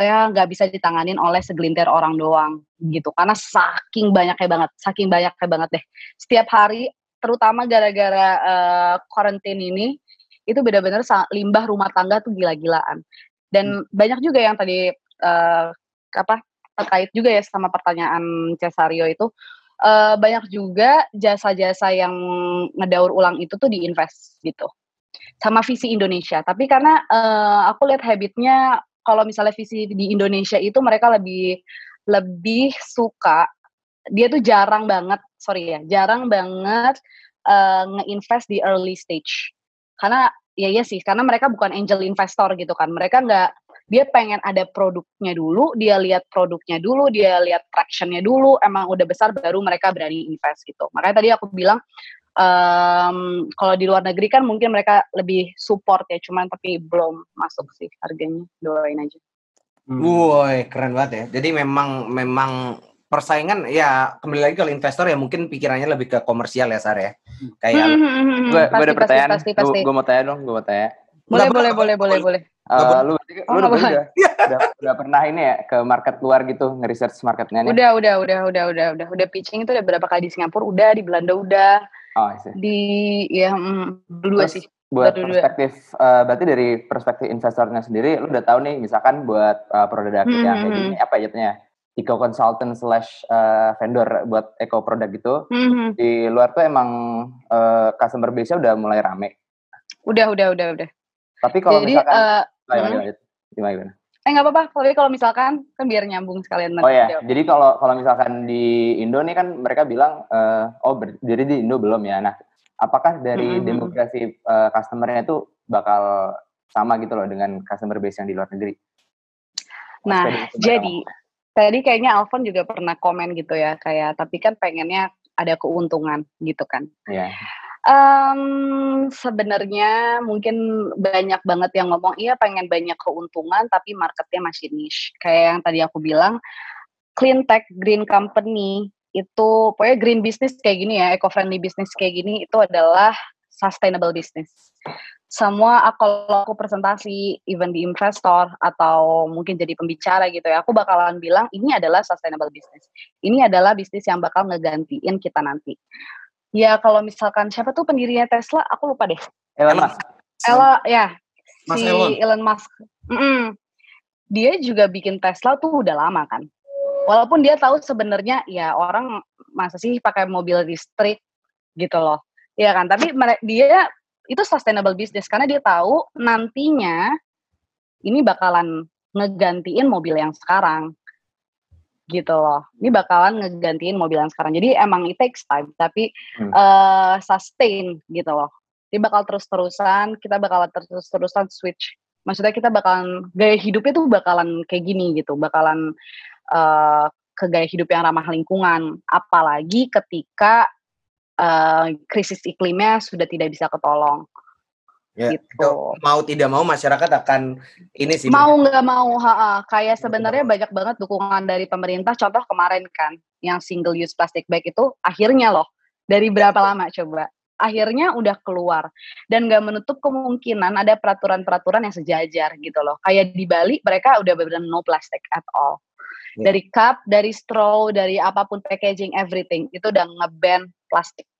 ya nggak bisa ditanganin oleh segelintir orang doang gitu. Karena saking banyaknya banget saking banyaknya banget deh. Setiap hari terutama gara-gara eh, quarantine ini itu benar-benar limbah rumah tangga tuh gila-gilaan. Dan banyak juga yang tadi eh, apa terkait juga ya sama pertanyaan Cesario itu. Eh, banyak juga jasa-jasa yang ngedaur ulang itu tuh diinvest gitu sama visi Indonesia. Tapi karena eh, aku lihat habitnya kalau misalnya visi di Indonesia itu mereka lebih lebih suka dia tuh jarang banget, sorry ya, jarang banget eh, nge-invest di early stage. Karena ya iya sih, karena mereka bukan angel investor gitu kan. Mereka nggak dia pengen ada produknya dulu, dia lihat produknya dulu, dia lihat tractionnya dulu, emang udah besar baru mereka berani invest gitu. Makanya tadi aku bilang em, kalau di luar negeri kan mungkin mereka lebih support ya, cuman tapi belum masuk sih harganya. Doain aja. Hmm. Woi, keren banget ya. Jadi memang memang persaingan ya kembali lagi kalau investor ya mungkin pikirannya lebih ke komersial ya Sar ya. Kayak Hmm, Gue pasti, ada pasti, pertanyaan. Pasti, pasti. Gue mau tanya dong, gue mau tanya. Boleh, boleh, boleh, boleh, boleh, boleh. boleh. Eh, boleh. lu Oh, lu udah, udah, udah pernah ini ya ke market luar gitu nge-research marketnya nih? Udah, udah, udah, udah, udah, udah, udah pitching itu udah berapa kali di Singapura, udah di Belanda udah, Oh, I see. di ya mm, dua Terus sih. buat dua. perspektif, eh, berarti dari perspektif investornya sendiri, lu udah tahu nih, misalkan buat uh, produk Hmm, yang hmm, kayak hmm. gini, apa jatuhnya? Eco consultant slash eh, vendor buat eco produk gitu, Mhm. di luar tuh emang eh, customer base-nya udah mulai rame. Udah, udah, udah, udah. Tapi kalau misalkan, eh, gimana, hmm. gimana, gimana, gimana? Eh nggak apa-apa. Tapi kalau misalkan kan biar nyambung sekalian. Oh ya, jawab. jadi kalau kalau misalkan di Indo nih kan mereka bilang, eh, oh berdiri di Indo belum ya. Nah, apakah dari Mhm. demografi eh, customer-nya itu bakal sama gitu loh dengan customer base yang di luar negeri? Nah, jadi tadi kayaknya Alfon juga pernah komen gitu ya kayak tapi kan pengennya ada keuntungan gitu kan. Iya. Um, sebenarnya mungkin banyak banget yang ngomong iya pengen banyak keuntungan tapi marketnya masih niche. Kayak yang tadi aku bilang clean tech green company itu pokoknya green business kayak gini ya, eco friendly business kayak gini itu adalah sustainable business. Semua kalau aku presentasi even di investor atau mungkin jadi pembicara gitu ya, aku bakalan bilang ini adalah sustainable business. Ini adalah bisnis yang bakal ngegantiin kita nanti. Ya kalau misalkan siapa tuh pendirinya Tesla, aku lupa deh. Elon Musk. Ella ya Mas si Elon. Elon Musk. Mm-mm. Dia juga bikin Tesla tuh udah lama kan. Walaupun dia tahu sebenarnya ya orang masa sih pakai mobil listrik gitu loh. Iya kan, tapi dia itu sustainable business karena dia tahu nantinya ini bakalan ngegantiin mobil yang sekarang gitu loh. Ini bakalan ngegantiin mobil yang sekarang. Jadi emang it takes time, tapi Hmm. eh, sustain gitu loh. Dia bakal terus-terusan, kita bakalan terus-terusan switch. Maksudnya kita bakalan gaya hidupnya tuh bakalan kayak gini gitu, bakalan eh, ke gaya hidup yang ramah lingkungan. Apalagi ketika eh, krisis iklimnya sudah tidak bisa ketolong. Ya, gitu. itu mau tidak mau masyarakat akan ini sih. mau nggak mau ha kayak sebenarnya banyak banget dukungan dari pemerintah. Contoh kemarin kan yang single use plastic bag itu akhirnya loh dari berapa lama coba? Akhirnya udah keluar. Dan nggak menutup kemungkinan ada peraturan-peraturan yang sejajar gitu loh. Kayak di Bali mereka udah benar no plastic at all. Ya. dari cup dari straw dari apa pun packaging everything itu udah ngeban plastik.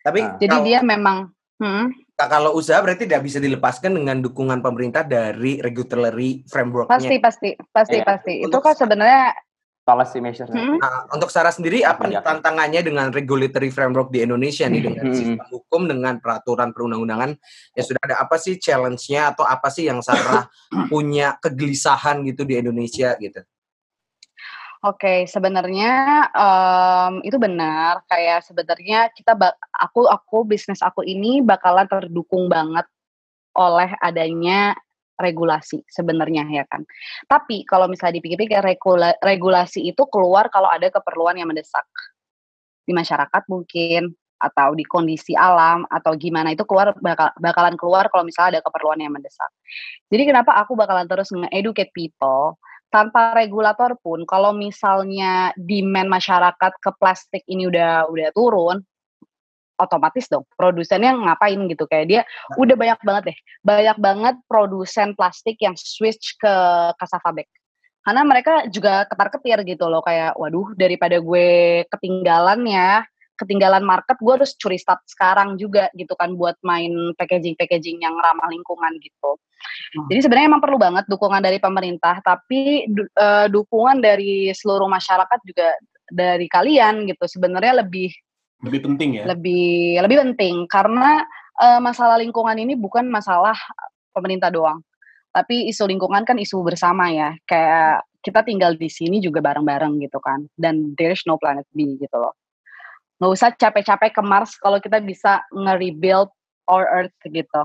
Tapi jadi kalau, dia memang hmm, kalau usaha berarti tidak bisa dilepaskan dengan dukungan pemerintah dari regulatory framework-nya. pasti pasti pasti Iya. pasti itu kan sebenarnya Policy measures. hmm, Nah, untuk Sarah sendiri apa nih Kebijakan. tantangannya dengan regulatory framework di Indonesia nih dengan Hmm. sistem hukum dengan peraturan perundang-undangan ya sudah ada apa sih challenge-nya atau apa sih yang Sarah punya kegelisahan gitu di Indonesia gitu. Oke, sebenarnya em, itu benar. Kayak sebenarnya kita, aku, aku bisnis aku ini bakalan terdukung banget oleh adanya regulasi sebenarnya ya kan. Tapi kalau misalnya dipikir-pikir regula- regulasi itu keluar kalau ada keperluan yang mendesak di masyarakat mungkin atau di kondisi alam atau gimana itu keluar bakal, bakalan keluar kalau misalnya ada keperluan yang mendesak. Jadi kenapa aku bakalan terus nge-educate people tanpa regulator pun kalau misalnya demand masyarakat ke plastik ini udah udah turun otomatis dong produsennya ngapain gitu. Kayak dia udah banyak banget deh banyak banget produsen plastik yang switch ke cassava bag. Karena mereka juga ketar-ketir gitu loh kayak waduh daripada gue ketinggalan ya ketinggalan market gue harus curi start sekarang juga gitu kan buat main packaging packaging yang ramah lingkungan gitu jadi sebenarnya emang perlu banget dukungan dari pemerintah, tapi du- eh, dukungan dari seluruh masyarakat juga dari kalian gitu sebenarnya lebih Lebih penting ya. lebih lebih penting karena eh, masalah lingkungan ini bukan masalah pemerintah doang, tapi isu lingkungan kan isu bersama ya. Kayak kita tinggal di sini juga bareng-bareng gitu kan, dan there's no planet B gitu loh. Nggak usah capek-capek ke Mars kalau kita bisa nge-rebuild our Earth gitu.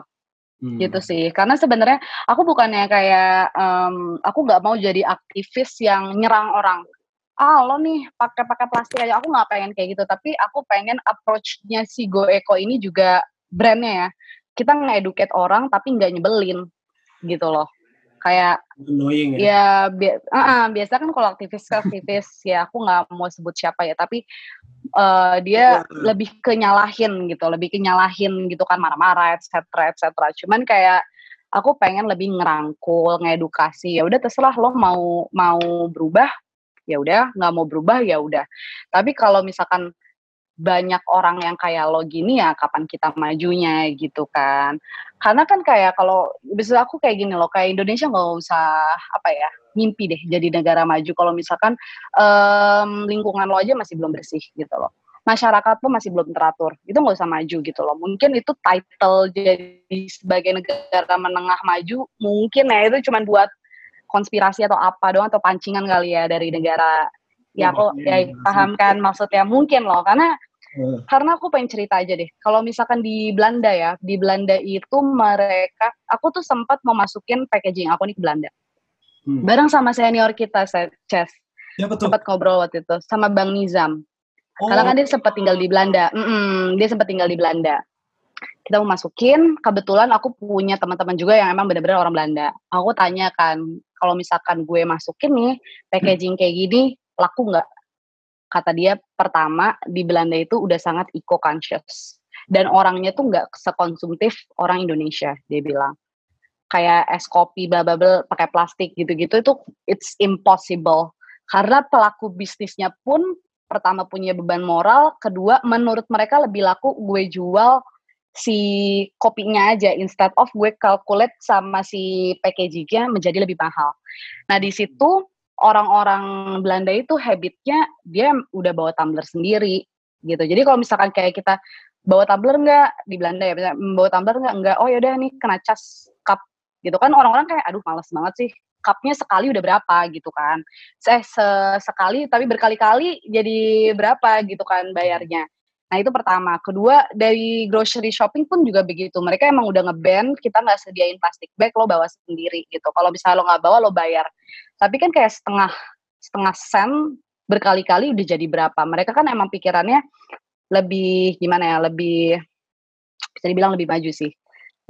Hmm. gitu sih. Karena sebenarnya aku bukannya kayak em, aku nggak mau jadi aktivis yang nyerang orang. Ah lo nih pakai pakai plastik aja. Aku nggak pengen kayak gitu. Tapi aku pengen approach-nya si Go Eco ini juga brandnya ya. Kita nge-educate orang tapi nggak nyebelin. Gitu loh. Kayak Annoying ya. ya bi- ah, ah, biasa kan kalau aktivis aktivis ya aku nggak mau sebut siapa ya. Tapi eh, dia lebih ke nyalahin gitu lebih ke nyalahin gitu kan marah-marah etc etc cuman kayak aku pengen lebih ngerangkul ngedukasi ya udah terserah lo mau mau berubah ya udah nggak mau berubah ya udah. Tapi kalau misalkan banyak orang yang kayak lo gini ya kapan kita majunya? gitu kan. Karena kan kayak kalau bisa aku kayak gini loh kayak Indonesia nggak usah apa ya mimpi deh jadi negara maju. Kalau misalkan em, lingkungan lo aja masih belum bersih gitu loh. Masyarakat lo masih belum teratur. Itu nggak usah maju gitu loh. Mungkin itu title jadi sebagai negara menengah maju mungkin ya. Itu cuman buat konspirasi atau apa doang atau pancingan kali ya dari negara. Ya aku ya paham kan maksudnya. Mungkin loh karena Karena aku pengen cerita aja deh. Kalau misalkan di Belanda ya, di Belanda itu mereka, aku tuh sempat mau masukin packaging aku nih ke Belanda. Hmm. Bareng sama senior kita, Ces. Siapa tuh? sempat ngobrol waktu itu sama Bang Nizam. Oh, Karena kan dia sempat tinggal di Belanda. Mm-mm, dia sempat tinggal di Belanda. Kita mau masukin, kebetulan aku punya teman-teman juga yang emang benar-benar orang Belanda. Aku tanya kan, kalau misalkan gue masukin nih packaging kayak gini, laku nggak? Kata dia, pertama di Belanda itu udah sangat eco conscious dan orangnya tuh nggak sekonsumtif orang Indonesia. Dia bilang kayak es kopi bla pakai plastik gitu-gitu itu it's impossible karena pelaku bisnisnya pun pertama punya beban moral, kedua menurut mereka lebih laku gue jual si kopinya aja instead of gue calculate sama si packagingnya menjadi lebih mahal. Nah di situ orang-orang Belanda itu habitnya dia udah bawa tumbler sendiri gitu. Jadi kalau misalkan kayak kita bawa tumbler enggak di Belanda ya, misalnya, bawa tumbler enggak enggak. Oh yaudah nih kena cas cup gitu. Kan orang-orang kayak aduh males banget sih cupnya sekali udah berapa? gitu kan. Saya sekali tapi berkali-kali jadi berapa? gitu kan bayarnya nah itu pertama. Kedua dari grocery shopping pun juga begitu. Mereka emang udah ngeban kita nggak sediain plastik bag lo bawa sendiri gitu. Kalau misalnya lo nggak bawa lo bayar. Tapi kan kayak setengah setengah sen berkali-kali udah jadi berapa. Mereka kan emang pikirannya lebih gimana ya lebih bisa dibilang lebih maju sih.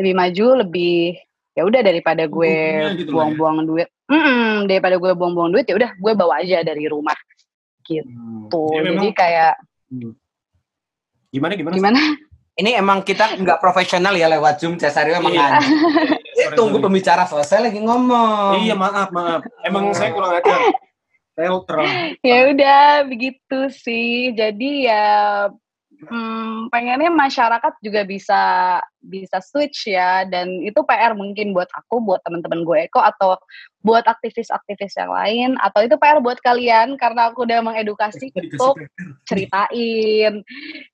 Lebih maju lebih ya udah daripada gue Hukumnya gitu ya. buang-buang duit. Mm-mm, daripada gue buang-buang duit ya udah gue bawa aja dari rumah. Gitu Hmm. tuh Ya, memang- jadi kayak Hmm. Gimana gimana? gimana Ini emang kita nggak profesional ya lewat Zoom, Cesario emang Iya. Eh, Sorry, tunggu sorry. pembicara selesai lagi ngomong. Iya maaf maaf. Emang saya kurang ajar. Saya terlalu. ya udah begitu sih jadi ya hmm, pengennya masyarakat juga bisa bisa switch ya. Dan itu PR mungkin buat aku buat teman-teman gue Eko atau buat aktivis-aktivis yang lain atau itu PR buat kalian karena aku udah mengedukasi untuk ceritain.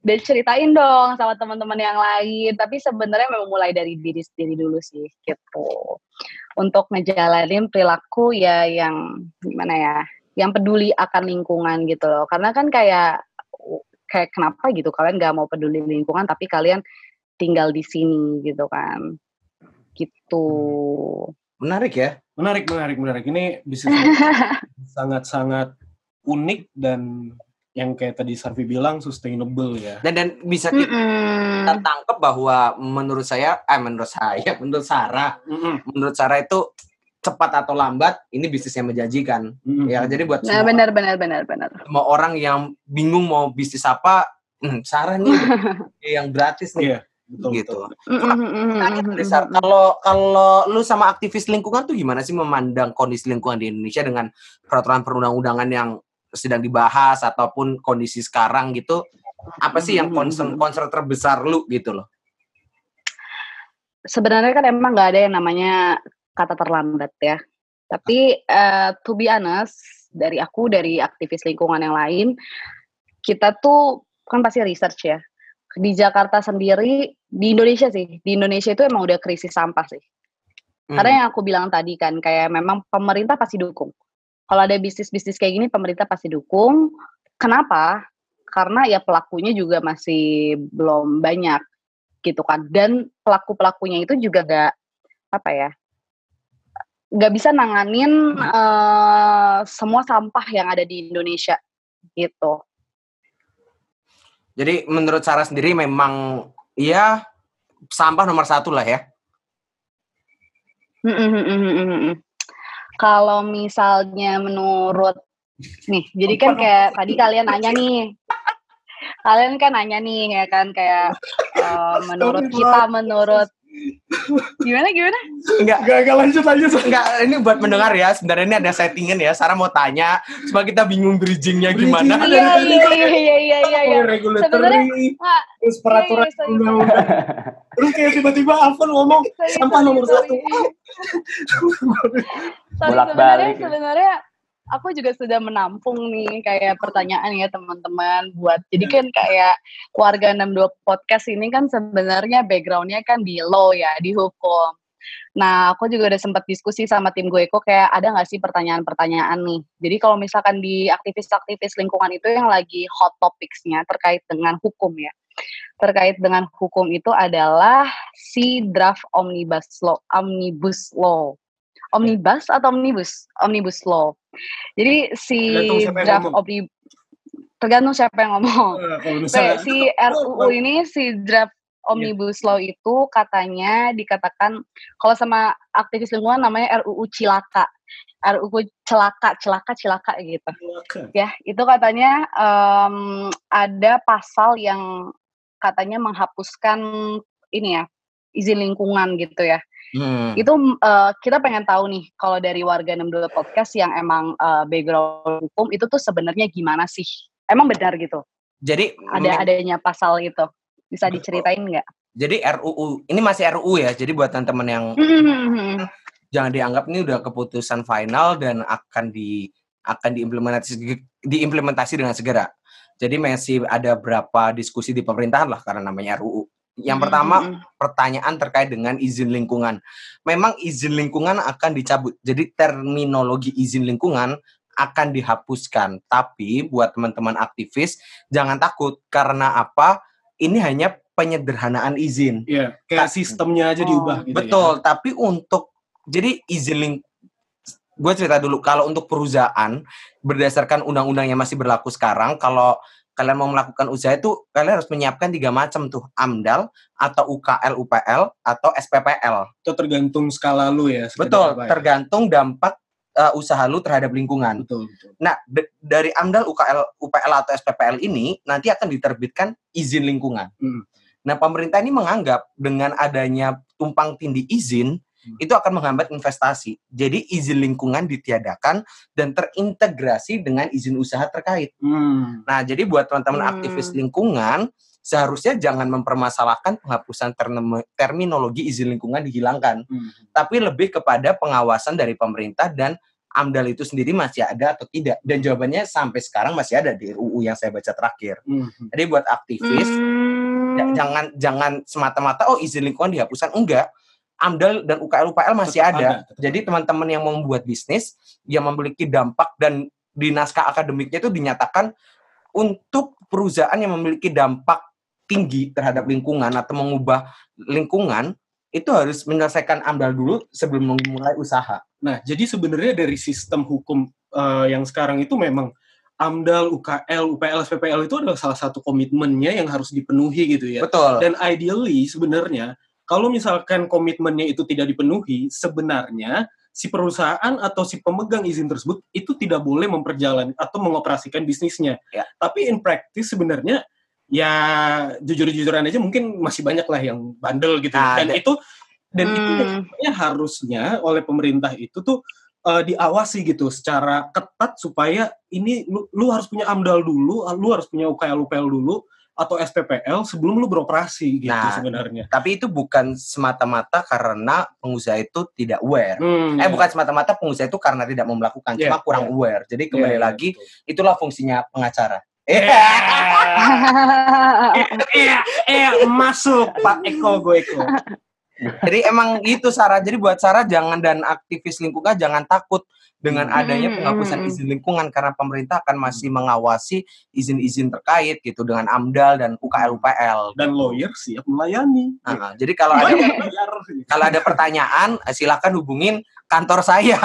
Dan ceritain dong sama teman-teman yang lain. Tapi sebenarnya memang mulai dari diri sendiri dulu sih gitu. Untuk ngejalanin perilaku ya yang gimana ya yang peduli akan lingkungan gitu loh. Karena kan kayak kayak kenapa gitu kalian gak mau peduli lingkungan tapi kalian tinggal di sini gitu kan gitu Menarik ya. Menarik menarik menarik. Ini bisa sangat-sangat unik dan yang kayak tadi Sarvi bilang sustainable ya. Dan dan bisa kita Mm-mm. tangkap bahwa menurut saya, eh menurut saya, menurut Sarah, Mm-mm. menurut Sarah itu cepat atau lambat ini bisnis yang menjanjikan. Mm-mm. Ya, jadi buat nah semua, benar benar benar benar semua orang yang bingung mau bisnis apa, hmm, Sarah nih yang gratis nih. Iya, betul, gitu. kalau kalau lu sama aktivis lingkungan tuh gimana sih memandang kondisi lingkungan di Indonesia dengan peraturan perundang-undangan yang sedang dibahas ataupun kondisi sekarang gitu? Apa sih yang concern concern terbesar lu gitu loh? sebenarnya kan emang nggak ada yang namanya kata terlambat ya. Tapi eh, to be honest, dari aku dari aktivis lingkungan yang lain, kita tuh kan pasti research ya. Di Jakarta sendiri, di Indonesia sih, di Indonesia itu emang udah krisis sampah sih. Hmm. Karena yang aku bilang tadi kan, kayak memang pemerintah pasti dukung. Kalau ada bisnis-bisnis kayak gini, pemerintah pasti dukung. Kenapa? Karena ya pelakunya juga masih belum banyak gitu kan. Dan pelaku-pelakunya itu juga gak, apa ya, gak bisa nanganin eh, semua sampah yang ada di Indonesia gitu. Jadi menurut Sarah sendiri memang ya sampah nomor satu lah ya. Mm, mm. Kalau misalnya menurut nih, jadi kan kayak tadi kalian nanya nih, kalian kan nanya nih ya kan kayak eh, menurut kita menurut gimana gimana? Enggak, Gak, gak lanjut lanjut. enggak ini buat mendengar ya. Sebenarnya ini ada settingan ya. Sarah mau tanya supaya kita bingung bridgingnya gimana. Bridging. Iya iya iya iya iya iya. iya. regulatory, Nggak, terus peraturan iya, iya, undang-undang. Terus kayak tiba-tiba Alfon ngomong sampah nomor satu. Sorry, Bolak-balik sebenarnya ya. sebenarnya aku juga sudah menampung nih kayak pertanyaan ya teman-teman buat jadi kan kayak keluarga 62 podcast ini kan sebenarnya backgroundnya kan di law ya di hukum. Nah aku juga udah sempat diskusi sama tim gue kok kayak ada nggak sih pertanyaan-pertanyaan nih. Jadi kalau misalkan di aktivis-aktivis lingkungan itu yang lagi hot topicsnya terkait dengan hukum ya. Terkait dengan hukum itu adalah si draft omnibus law, omnibus law omnibus atau omnibus omnibus law. Jadi si draft ngomong. omni tergantung siapa yang ngomong. Misalnya si RUU ini si draft omnibus law itu katanya dikatakan kalau sama aktivis lingkungan namanya RUU cilaka. RUU celaka, celaka, cilaka gitu. Ya, itu katanya em, ada pasal yang katanya menghapuskan ini ya, izin lingkungan gitu ya. Hmm. Itu eh, kita pengen tahu nih kalau dari warga 62 podcast yang emang eh, background hukum itu tuh sebenarnya gimana sih? Emang benar gitu? Jadi Ada adanya pasal itu. Bisa diceritain nggak? jadi RUU ini masih RUU ya. Jadi buat teman-teman yang Hmm, jangan dianggap ini udah keputusan final dan akan di akan diimplementasi diimplementasi dengan segera. Jadi masih ada berapa diskusi di pemerintahan lah karena namanya RUU. Yang Hmm, pertama hmm, pertanyaan terkait dengan izin lingkungan. Memang izin lingkungan akan dicabut. Jadi terminologi izin lingkungan akan dihapuskan. Tapi buat teman-teman aktivis jangan takut karena apa? Ini hanya penyederhanaan izin. Iya, kayak sistemnya aja Oh. diubah gitu Betul, tapi untuk jadi izin ling gue cerita dulu kalau untuk perusahaan berdasarkan undang-undang yang masih berlaku sekarang kalau kalian mau melakukan usaha itu kalian harus menyiapkan tiga macam tuh AMDAL atau UKL UPL atau SPPL. Itu tergantung skala lu ya. Betul, ya. tergantung dampak uh, usaha lu terhadap lingkungan. Betul, betul. Nah, dari AMDAL, UKL, UPL atau SPPL ini nanti akan diterbitkan izin lingkungan. Hmm. Nah, pemerintah ini menganggap dengan adanya tumpang tindih izin. Itu akan menghambat investasi. Jadi izin lingkungan ditiadakan dan terintegrasi dengan izin usaha terkait. Hmm. Nah, jadi buat teman-teman Hmm. aktivis lingkungan seharusnya jangan mempermasalahkan penghapusan terminologi izin lingkungan dihilangkan Hmm. tapi lebih kepada pengawasan dari pemerintah dan AMDAL itu sendiri masih ada atau tidak. Dan jawabannya sampai sekarang masih ada di RUU yang saya baca terakhir. Hmm. Jadi buat aktivis Hmm. ja- jangan jangan semata-mata oh izin lingkungan dihapuskan enggak. AMDAL dan UKL UPL masih Tetap ada. ada, tetap Jadi teman-teman yang mau membuat bisnis yang memiliki dampak dan di naskah akademiknya itu dinyatakan untuk perusahaan yang memiliki dampak tinggi terhadap lingkungan atau mengubah lingkungan itu harus menyelesaikan AMDAL dulu sebelum memulai usaha. Nah, jadi sebenarnya dari sistem hukum eh, yang sekarang itu memang AMDAL, UKL, UPL, SPPL itu adalah salah satu komitmennya yang harus dipenuhi gitu ya. Betul. Dan ideally sebenarnya kalau misalkan komitmennya itu tidak dipenuhi, sebenarnya si perusahaan atau si pemegang izin tersebut itu tidak boleh memperjalan atau mengoperasikan bisnisnya. Ya. Tapi in practice sebenarnya ya jujur-jujuran aja mungkin masih banyak lah yang bandel gitu. Nah, dan ada- itu dan itu Hmm. sebenarnya harusnya oleh pemerintah itu tuh eh, diawasi gitu secara ketat supaya ini lu, lu harus punya AMDAL dulu, lu harus punya UKL UPL dulu atau SPPL sebelum lu beroperasi gitu Nah, sebenarnya. Tapi itu bukan semata-mata karena pengusaha itu tidak aware. Hmm, Eh bukan semata-mata pengusaha itu karena tidak mau melakukan, Iya, cuma kurang iya. aware. Jadi Iya, kembali iya, lagi betul. itulah fungsinya pengacara. Eh, eh, eh, masuk Pak Eko, gue Eko. Jadi emang itu Sarah. Jadi buat Sarah jangan dan aktivis lingkungan jangan takut dengan Hmm, adanya hmm, penghapusan hmm. izin lingkungan karena pemerintah akan masih mengawasi izin-izin terkait gitu dengan AMDAL dan UKL UPL. Dan lawyer siap melayani. Nah, jadi kalau ada Bayar. kalau ada pertanyaan eh, silakan hubungin kantor saya.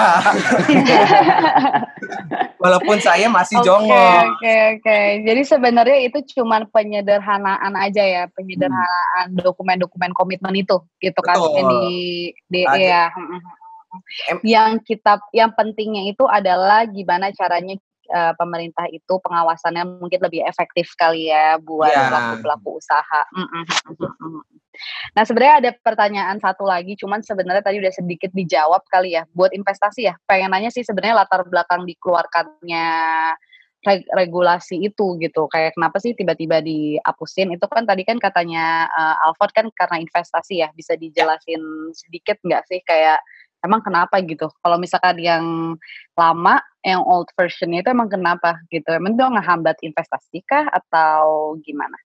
Walaupun saya masih Oke, jongok. Oke, oke. Jadi sebenarnya itu cuman penyederhanaan aja ya, penyederhanaan dokumen-dokumen komitmen itu, gitu kan? Betul. Di, di Ada. ya. Yang kita, yang pentingnya itu adalah gimana caranya eh, pemerintah itu pengawasannya mungkin lebih efektif kali ya buat Ya. pelaku-pelaku usaha. Mm-mm. Nah sebenarnya ada pertanyaan satu lagi, cuman sebenarnya tadi udah sedikit dijawab kali ya. Buat investasi ya, pengen nanya sih sebenarnya latar belakang dikeluarkannya reg- regulasi itu gitu. Kayak kenapa sih tiba-tiba dihapusin? Itu kan tadi kan katanya eh, Alfred kan karena investasi ya. Bisa dijelasin sedikit nggak sih kayak emang kenapa gitu? Kalau misalkan yang lama, yang old versionnya itu emang kenapa gitu? Emang itu ngehambat investasi kah atau gimana?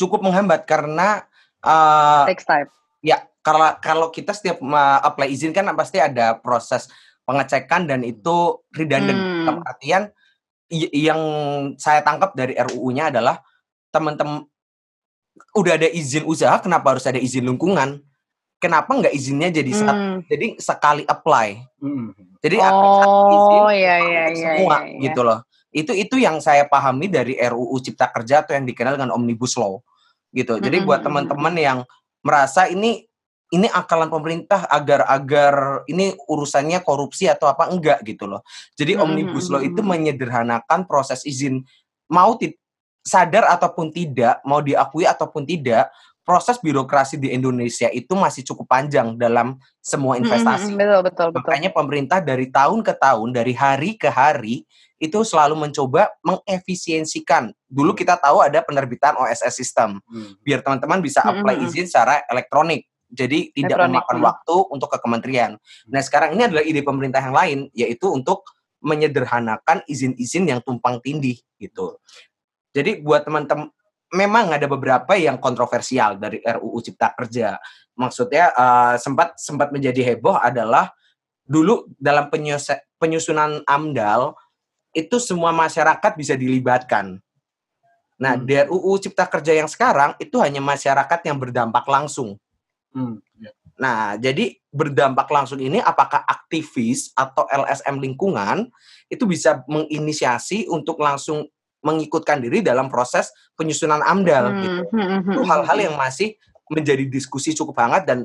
Cukup menghambat karena eh, Takes time. Ya, kalau kalau kita setiap ma- apply izin kan pasti ada proses pengecekan dan itu redundant. Hmm. Dalam artian yang saya tangkap dari RUU-nya adalah teman-teman udah ada izin usaha, kenapa harus ada izin lingkungan? Kenapa nggak izinnya jadi Hmm. jadi sekali apply. Hmm. Jadi akan satu izin Oh, iya iya untuk iya. semua iya, iya. gitu loh. Itu itu yang saya pahami dari RUU Cipta Kerja atau yang dikenal dengan Omnibus Law gitu. Jadi Mm-mm, buat teman-teman yang merasa ini ini akalan pemerintah agar agar ini urusannya korupsi atau apa enggak gitu loh. Jadi Mm-mm, Omnibus Law itu mm-mm. menyederhanakan proses izin mau sadar ataupun tidak, mau diakui ataupun tidak, proses birokrasi di Indonesia itu masih cukup panjang dalam semua investasi. Mm-mm, betul betul betul. Makanya pemerintah dari tahun ke tahun, dari hari ke hari, itu selalu mencoba mengefisiensikan. Dulu kita tahu ada penerbitan OSS system, Hmm. biar teman-teman bisa apply Mm-mm. izin secara elektronik. Jadi tidak Elektronik, memakan mm. waktu untuk ke kementerian. Nah sekarang ini adalah ide pemerintah yang lain, yaitu untuk menyederhanakan izin-izin yang tumpang tindih gitu. Jadi buat teman-teman, memang ada beberapa yang kontroversial dari RUU Cipta Kerja. Maksudnya eh, sempat sempat menjadi heboh adalah dulu dalam penyusunan AMDAL itu semua masyarakat bisa dilibatkan. Nah, Hmm. di RUU Cipta Kerja yang sekarang itu hanya masyarakat yang berdampak langsung. Hmm. Ya. Nah, jadi berdampak langsung ini apakah aktivis atau LSM lingkungan itu bisa menginisiasi untuk langsung mengikutkan diri dalam proses penyusunan AMDAL Hmm, gitu hmm, hmm, itu hmm, hal-hal hmm. yang masih menjadi diskusi cukup hangat dan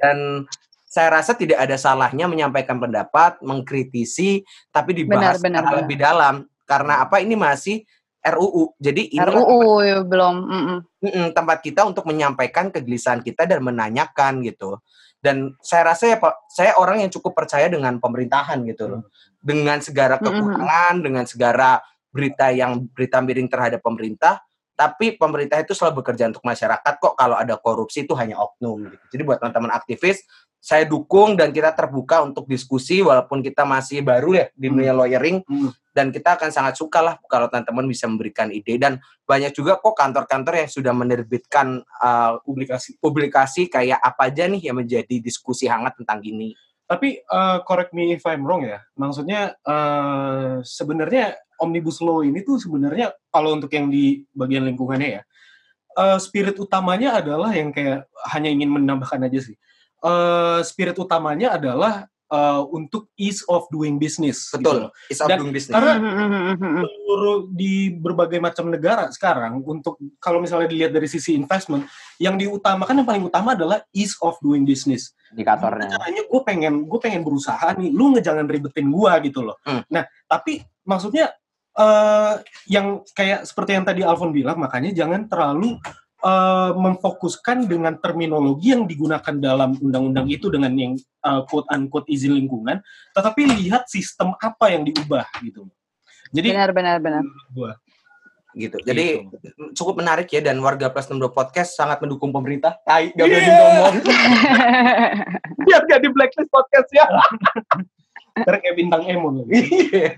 dan saya rasa tidak ada salahnya menyampaikan pendapat, mengkritisi, tapi dibahas Benar, benar, benar. lebih dalam karena apa ini masih RUU. Jadi ini RUU ya, belum. mm-mm. Mm-mm, tempat kita untuk menyampaikan kegelisahan kita dan menanyakan gitu. Dan saya rasa ya Pak, saya orang yang cukup percaya dengan pemerintahan gitu loh. Dengan segala Mm-mm. kekurangan, dengan segala berita yang berita miring terhadap pemerintah, tapi pemerintah itu selalu bekerja untuk masyarakat kok kalau ada korupsi itu hanya oknum gitu. Jadi buat teman-teman aktivis, saya dukung dan kita terbuka untuk diskusi walaupun kita masih baru ya di dunia lawyering Hmm. dan kita akan sangat suka lah kalau teman-teman bisa memberikan ide dan banyak juga kok kantor-kantor yang sudah menerbitkan uh, Publikasi. publikasi kayak apa aja nih yang menjadi diskusi hangat tentang gini. Tapi eh, correct me if I'm wrong ya. Maksudnya eh, sebenarnya omnibus law ini tuh sebenarnya kalau untuk yang di bagian lingkungannya ya, eh, spirit utamanya adalah yang kayak hanya ingin menambahkan aja sih. Eh, spirit utamanya adalah eh, untuk ease of doing business. gitu Betul. loh. It's of Dan doing business. karena- Hmm, hmm, hmm, seluruh di berbagai macam negara sekarang untuk kalau misalnya dilihat dari sisi investment yang diutamakan yang paling utama adalah ease of doing business indikatornya. caranya gue pengen gue pengen berusaha nih lu ngejangan ribetin gue gitu loh Hmm. nah tapi maksudnya eh yang kayak seperti yang tadi Alfon bilang makanya jangan terlalu eh, memfokuskan dengan terminologi yang digunakan dalam undang-undang itu dengan yang eh, quote unquote izin lingkungan tetapi lihat sistem apa yang diubah gitu jadi Benar benar benar. gue gitu. Jadi Gitu. cukup menarik ya dan warga Plus 62 Podcast sangat mendukung pemerintah. Tai, gak berani Yeah. ngomong. Biar gak di blacklist podcast ya. Ntar kayak bintang Emon lagi. Iya.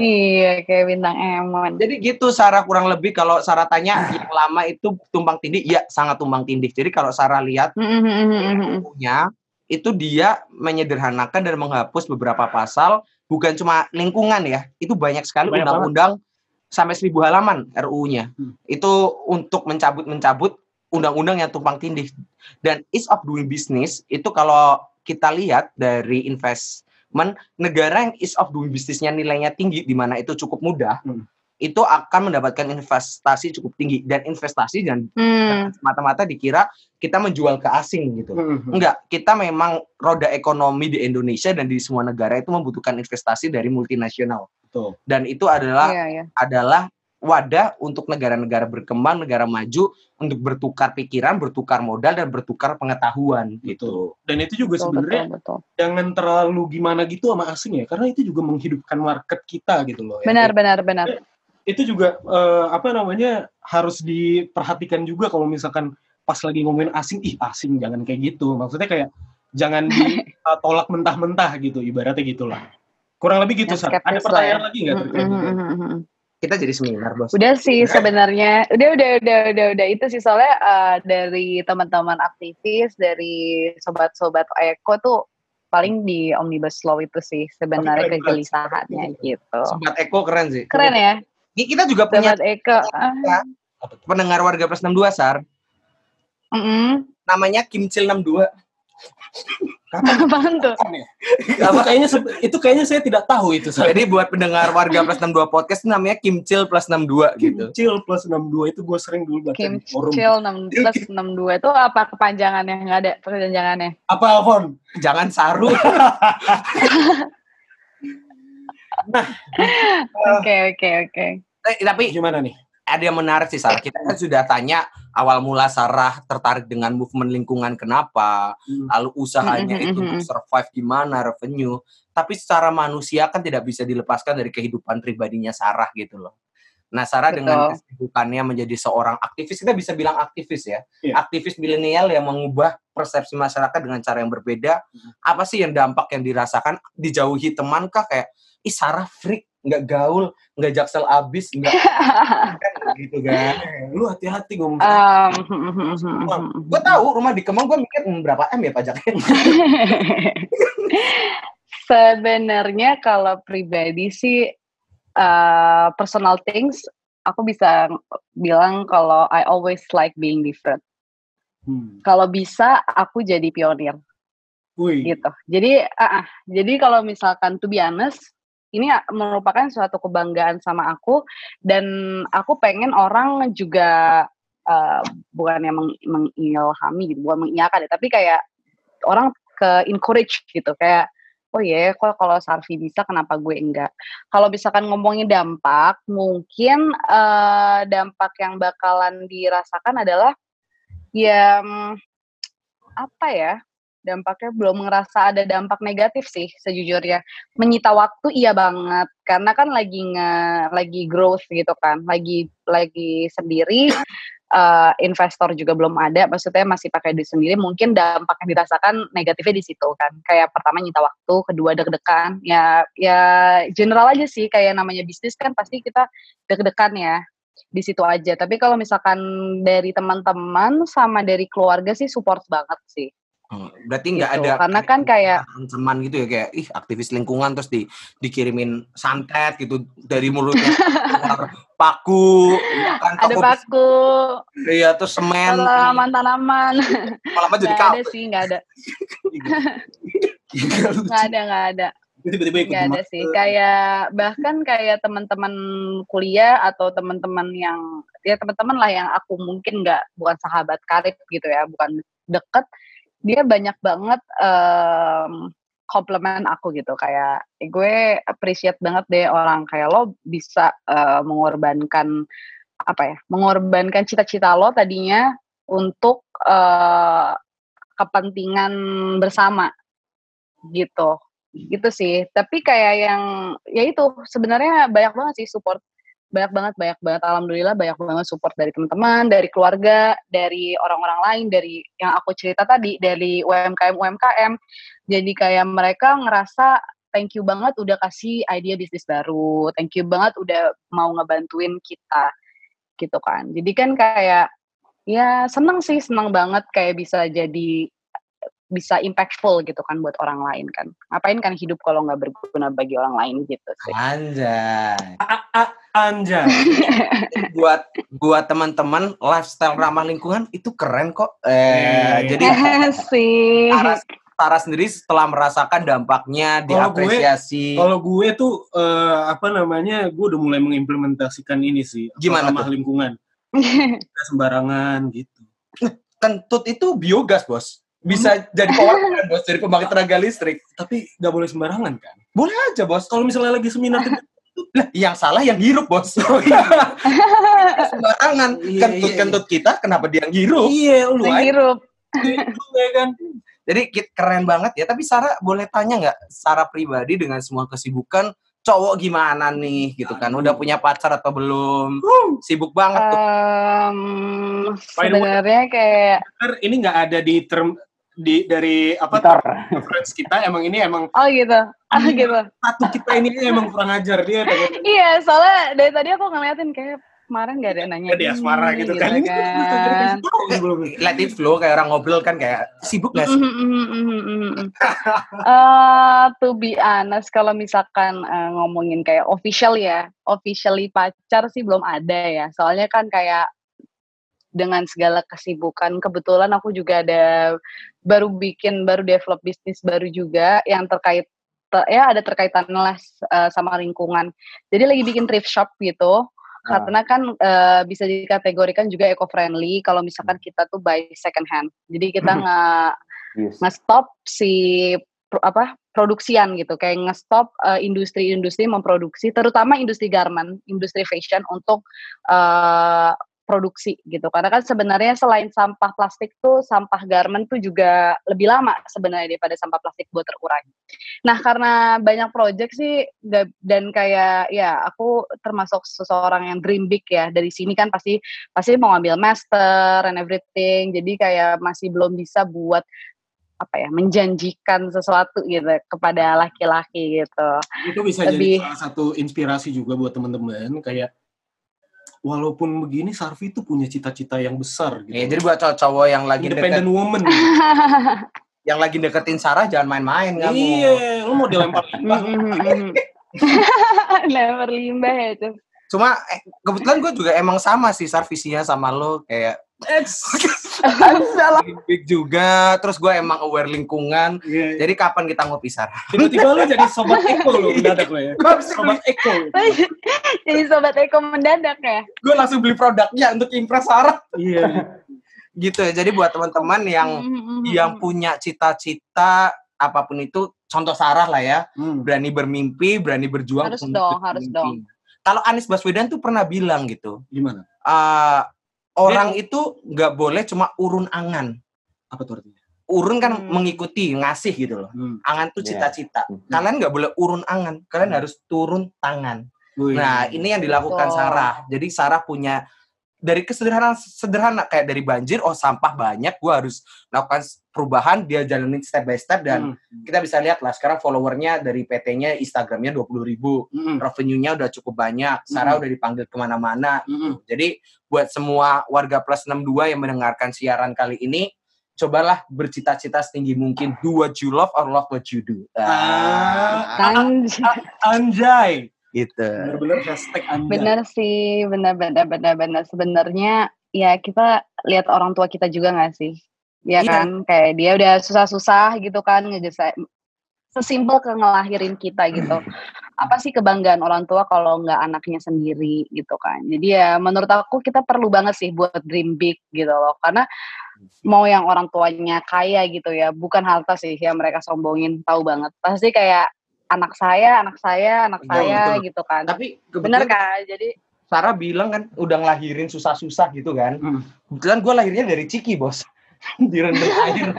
Iya kayak bintang Emon. Jadi gitu Sarah kurang lebih kalau Sarah tanya yang lama itu tumpang tindih, iya sangat tumpang tindih. Jadi kalau Sarah lihat Hmm, hmm, hmm, hmm, hmm. RUU-nya itu dia menyederhanakan dan menghapus beberapa pasal bukan cuma lingkungan ya itu banyak sekali undang-undang sampai seribu halaman RUU-nya Hmm. itu untuk mencabut mencabut undang-undang yang tumpang tindih dan ease of doing business itu kalau kita lihat dari investment negara yang ease of doing business-nya nilainya tinggi di mana itu cukup mudah Hmm. itu akan mendapatkan investasi cukup tinggi dan investasi dan Hmm, mata-mata dikira kita menjual ke asing gitu Hmm. Enggak, kita memang roda ekonomi di Indonesia dan di semua negara itu membutuhkan investasi dari multinasional. Betul. Dan itu adalah Iya iya. adalah wadah untuk negara-negara berkembang, negara maju untuk bertukar pikiran, bertukar modal dan bertukar pengetahuan gitu. Dan itu juga Betul sebenarnya betul betul. jangan terlalu gimana gitu sama asing ya, karena itu juga menghidupkan market kita gitu loh. ya. Benar benar benar. Itu juga eh, apa namanya harus diperhatikan juga kalau misalkan pas lagi ngomongin asing, ih asing jangan kayak gitu. Maksudnya kayak jangan ditolak mentah-mentah gitu, ibaratnya gitulah. Kurang lebih gitu, Ya, Sar. Ada pertanyaan ya. lagi nggak Hmm, terkait hmm, gitu? Hmm, hmm, hmm. Kita jadi seminar, Bos. Udah sih sebenarnya, udah udah udah udah udah itu sih soalnya eh, dari teman-teman aktivis, dari sobat-sobat eko tuh paling di omnibus law itu sih sebenarnya keren, keren. kegelisahannya gitu. Sobat Eko keren sih. Keren ya, Ini kita juga punya sobat eko. Ah, pendengar warga plus 62, Sar. mm-mm. Namanya Kimcil 62. Apaan tuh? Ya? itu kayaknya itu kayaknya saya tidak tahu itu. Saya Jadi buat pendengar warga plus 62 podcast namanya Kimcil plus 62 gitu. Chill plus 62 itu gue sering dulu baca Kim di forum. Chill 6 plus 62 itu apa kepanjangannya? Nggak ada kepanjangannya. Apa Alfon? Jangan saru. Oke oke oke. Eh, tapi Gimana nih? Ada yang menarik sih Sarah. Kita kan sudah tanya awal mula Sarah tertarik dengan movement lingkungan kenapa, Hmm. lalu usahanya Mhm, itu mhm. untuk survive gimana, revenue. Tapi secara manusia kan tidak bisa dilepaskan dari kehidupan pribadinya Sarah gitu loh. Nah, Sarah dengan Betul. kesibukannya menjadi seorang aktivis, kita bisa bilang aktivis ya. Iya. Aktivis milenial yang mengubah persepsi masyarakat dengan cara yang berbeda. Apa sih yang dampak yang dirasakan? Dijauhi teman kah kayak, ih Sarah freak, nggak gaul, nggak jaksel abis, nggak kan gitu kan. Lu hati-hati ngomong. Um, Gue tahu rumah di Kemang gue mikir hmm, berapa M ya pajaknya. Sebenarnya kalau pribadi sih uh, personal things aku bisa bilang kalau I always like being different. Hmm. Kalau bisa aku jadi pionir Wih. gitu. Jadi ah, jadi kalau misalkan to be honest ini merupakan suatu kebanggaan sama aku dan aku pengen orang juga uh, bukan yang meng, mengilhami gitu, bukan mengiyakan ya, tapi kayak orang ke encourage gitu kayak oh ya kok kalau Sarvi bisa kenapa gue enggak? Kalau misalkan ngomongin dampak mungkin uh, dampak yang bakalan dirasakan adalah ya apa ya dampaknya belum ngerasa ada dampak negatif sih sejujurnya. Menyita waktu iya banget. Karena kan lagi nge lagi growth gitu kan. Lagi lagi sendiri uh, investor juga belum ada. Maksudnya masih pakai duit sendiri. Mungkin dampak yang dirasakan negatifnya di situ kan. Kayak pertama nyita waktu kedua deg-degan. Ya ya general aja sih. Kayak namanya bisnis kan pasti kita deg-degan ya di situ aja. Tapi kalau misalkan dari teman-teman sama dari keluarga sih support banget sih Hmm, Berarti nggak Gitu, ada karena kan kayak- ancaman gitu ya kayak ih aktivis lingkungan terus di dikirimin santet gitu dari mulutnya paku ya kan ada paku. iya terus semen. Tanaman-tanaman malah jadi nggak kau ada sih nggak ada. Nggak ada nggak ada. Tiba-tiba ikut nggak ada sih. Kayak bahkan kayak teman-teman kuliah atau teman-teman yang ya teman-teman lah yang aku mungkin nggak bukan sahabat karib gitu ya bukan deket dia banyak banget em, komplimen aku gitu. Kayak "Eh, gue appreciate banget deh orang kayak lo bisa eh, mengorbankan apa ya mengorbankan cita-cita lo tadinya untuk eh, kepentingan bersama gitu. Gitu sih. Tapi kayak yang ya itu sebenarnya banyak banget sih support banyak banget banyak banget. Alhamdulillah banyak banget support dari teman-teman dari keluarga dari orang-orang lain dari yang aku cerita tadi dari UMKM UMKM. Jadi kayak mereka ngerasa thank you banget udah kasih ide bisnis baru. Thank you banget udah mau ngebantuin kita. Gitu kan. Jadi kan kayak ya seneng sih seneng banget kayak bisa jadi bisa impactful gitu kan buat orang lain kan ngapain kan hidup kalau nggak berguna bagi orang lain gitu sih anjay Anjay. buat buat teman-teman lifestyle ramah lingkungan itu keren kok eh Eh. jadi sih Tara, sendiri setelah merasakan dampaknya diapresiasi Kalau gue tuh eh, apa namanya, gue udah mulai mengimplementasikan ini sih. Gimana ramah tuh? lingkungan. Nggak sembarangan gitu. kentut itu biogas bos bisa jadi power plant bos dari pembangkit tenaga listrik. Tapi nggak boleh sembarangan kan? boleh aja bos. Kalau misalnya lagi seminar lah yang salah yang hirup bos. Sembarangan. Iya, kentut iya, kentut kita kenapa dia yang hirup? Iya, lu aja. menghirup ya kan. jadi kit- keren banget ya. Tapi Sarah boleh tanya nggak? Sarah pribadi dengan semua kesibukan cowok gimana nih? Gitu kan. Udah punya pacar atau belum? Sibuk banget tuh. Way- sebenarnya kayak ini nggak ada di term di dari apa Gitar. reference kita emang ini emang oh gitu ah Iya. gitu satu kita ini emang kurang ajar dia iya soalnya dari tadi aku ngeliatin kayak kemarin gak ada yang nanya dia di asmara ini, gitu kan. kan. let it flow kayak orang ngobrol kan kayak sibuk nggak sih mhm, mhm. Eh, to be honest, kalau misalkan eh, ngomongin kayak official ya, officially pacar sih belum ada ya. Soalnya kan kayak dengan segala kesibukan, kebetulan aku juga ada baru bikin baru develop bisnis baru juga yang terkait te- ya ada terkaitan lah uh, sama lingkungan. Jadi lagi bikin thrift shop gitu. Ah. Karena kan uh, bisa dikategorikan juga eco friendly kalau misalkan kita tuh buy second hand. Jadi kita Hmm. nge Yes. nge-stop si pro- apa produksian gitu kayak nge-stop uh, industri-industri memproduksi terutama industri garment, industri fashion untuk uh, produksi gitu. Karena kan sebenarnya selain sampah plastik tuh sampah garment tuh juga lebih lama sebenarnya daripada sampah plastik buat terurai. Nah, karena banyak project sih dan kayak ya aku termasuk seseorang yang dream big ya. Dari sini kan pasti pasti mau ngambil master and everything. Jadi kayak masih belum bisa buat apa ya menjanjikan sesuatu gitu kepada laki-laki gitu. itu bisa Lebih- jadi salah satu inspirasi juga buat teman-teman kayak walaupun begini Sarvi tuh punya cita-cita yang besar gitu. Ya, jadi buat cowok-cowok yang lagi independent deket, woman. yang lagi deketin Sarah jangan main-main kamu. iya, lu mau dilempar limbah. Lempar limbah ya tuh. Cuma eh, kebetulan gue juga emang sama sih Sar visinya sama lo kayak. big juga. Terus gue emang aware lingkungan. Iya. Jadi kapan kita ngopi Sarah? Tiba-tiba lu jadi sobat eko lu mendadak lo ya. Sobat eko. Jadi sobat Eko mendadak ya. Gue langsung beli produknya untuk impress Sarah. Iya. Gitu ya. Jadi buat teman-teman yang Mm-hmm. yang punya cita-cita apa pun itu, contoh Sarah lah ya, Hmm. berani bermimpi, berani berjuang. Harus dong, harus mimpi. dong. Kalau Anies Baswedan tuh pernah bilang gitu, Gimana? eh, orang itu nggak boleh cuma urun angan. Apa tuh artinya? Urun kan Hmm. mengikuti, ngasih gitu loh. Hmm. Angan tuh Iya. cita-cita. Mhm. Kalian nggak boleh urun angan, kalian Hmm. harus turun tangan. Wih. Nah, ini yang dilakukan Betul. Sarah. Jadi Sarah punya dari kesederhanaan sederhana kayak dari banjir, oh sampah banyak, gua harus melakukan perubahan, dia jalanin step by step dan Hmm. kita bisa lihat lah sekarang followernya dari PT-nya, Instagramnya 20 ribu, Hmm. revenue-nya udah cukup banyak, Sarah Hmm. udah dipanggil ke mana-mana. Hmm. Jadi buat semua warga plus 62 yang mendengarkan siaran kali ini, cobalah bercita-cita setinggi mungkin. Do what you love or love what you do. Ah, Kan Anjay. Gitu. Bener-bener hashtag anjay. bener sih, bener bener. Sebenarnya ya kita lihat orang tua kita juga nggak sih? Ya Iya. kan, kayak dia udah susah-susah gitu kan ngejesa sesimpel ke ngelahirin kita gitu. Apa sih kebanggaan orang tua kalau nggak anaknya sendiri gitu kan. Jadi ya menurut aku kita perlu banget sih buat dream big gitu loh. Karena mau yang orang tuanya kaya gitu ya, bukan harta sih yang mereka sombongin, tahu banget. Pasti kayak anak saya, anak saya, anak Betul, saya betul. gitu kan. Tapi Bener kebetulan kan? Jadi Sarah bilang kan udah ngelahirin susah-susah gitu kan. Hmm. Kebetulan gue lahirnya dari Ciki bos. Direndam air.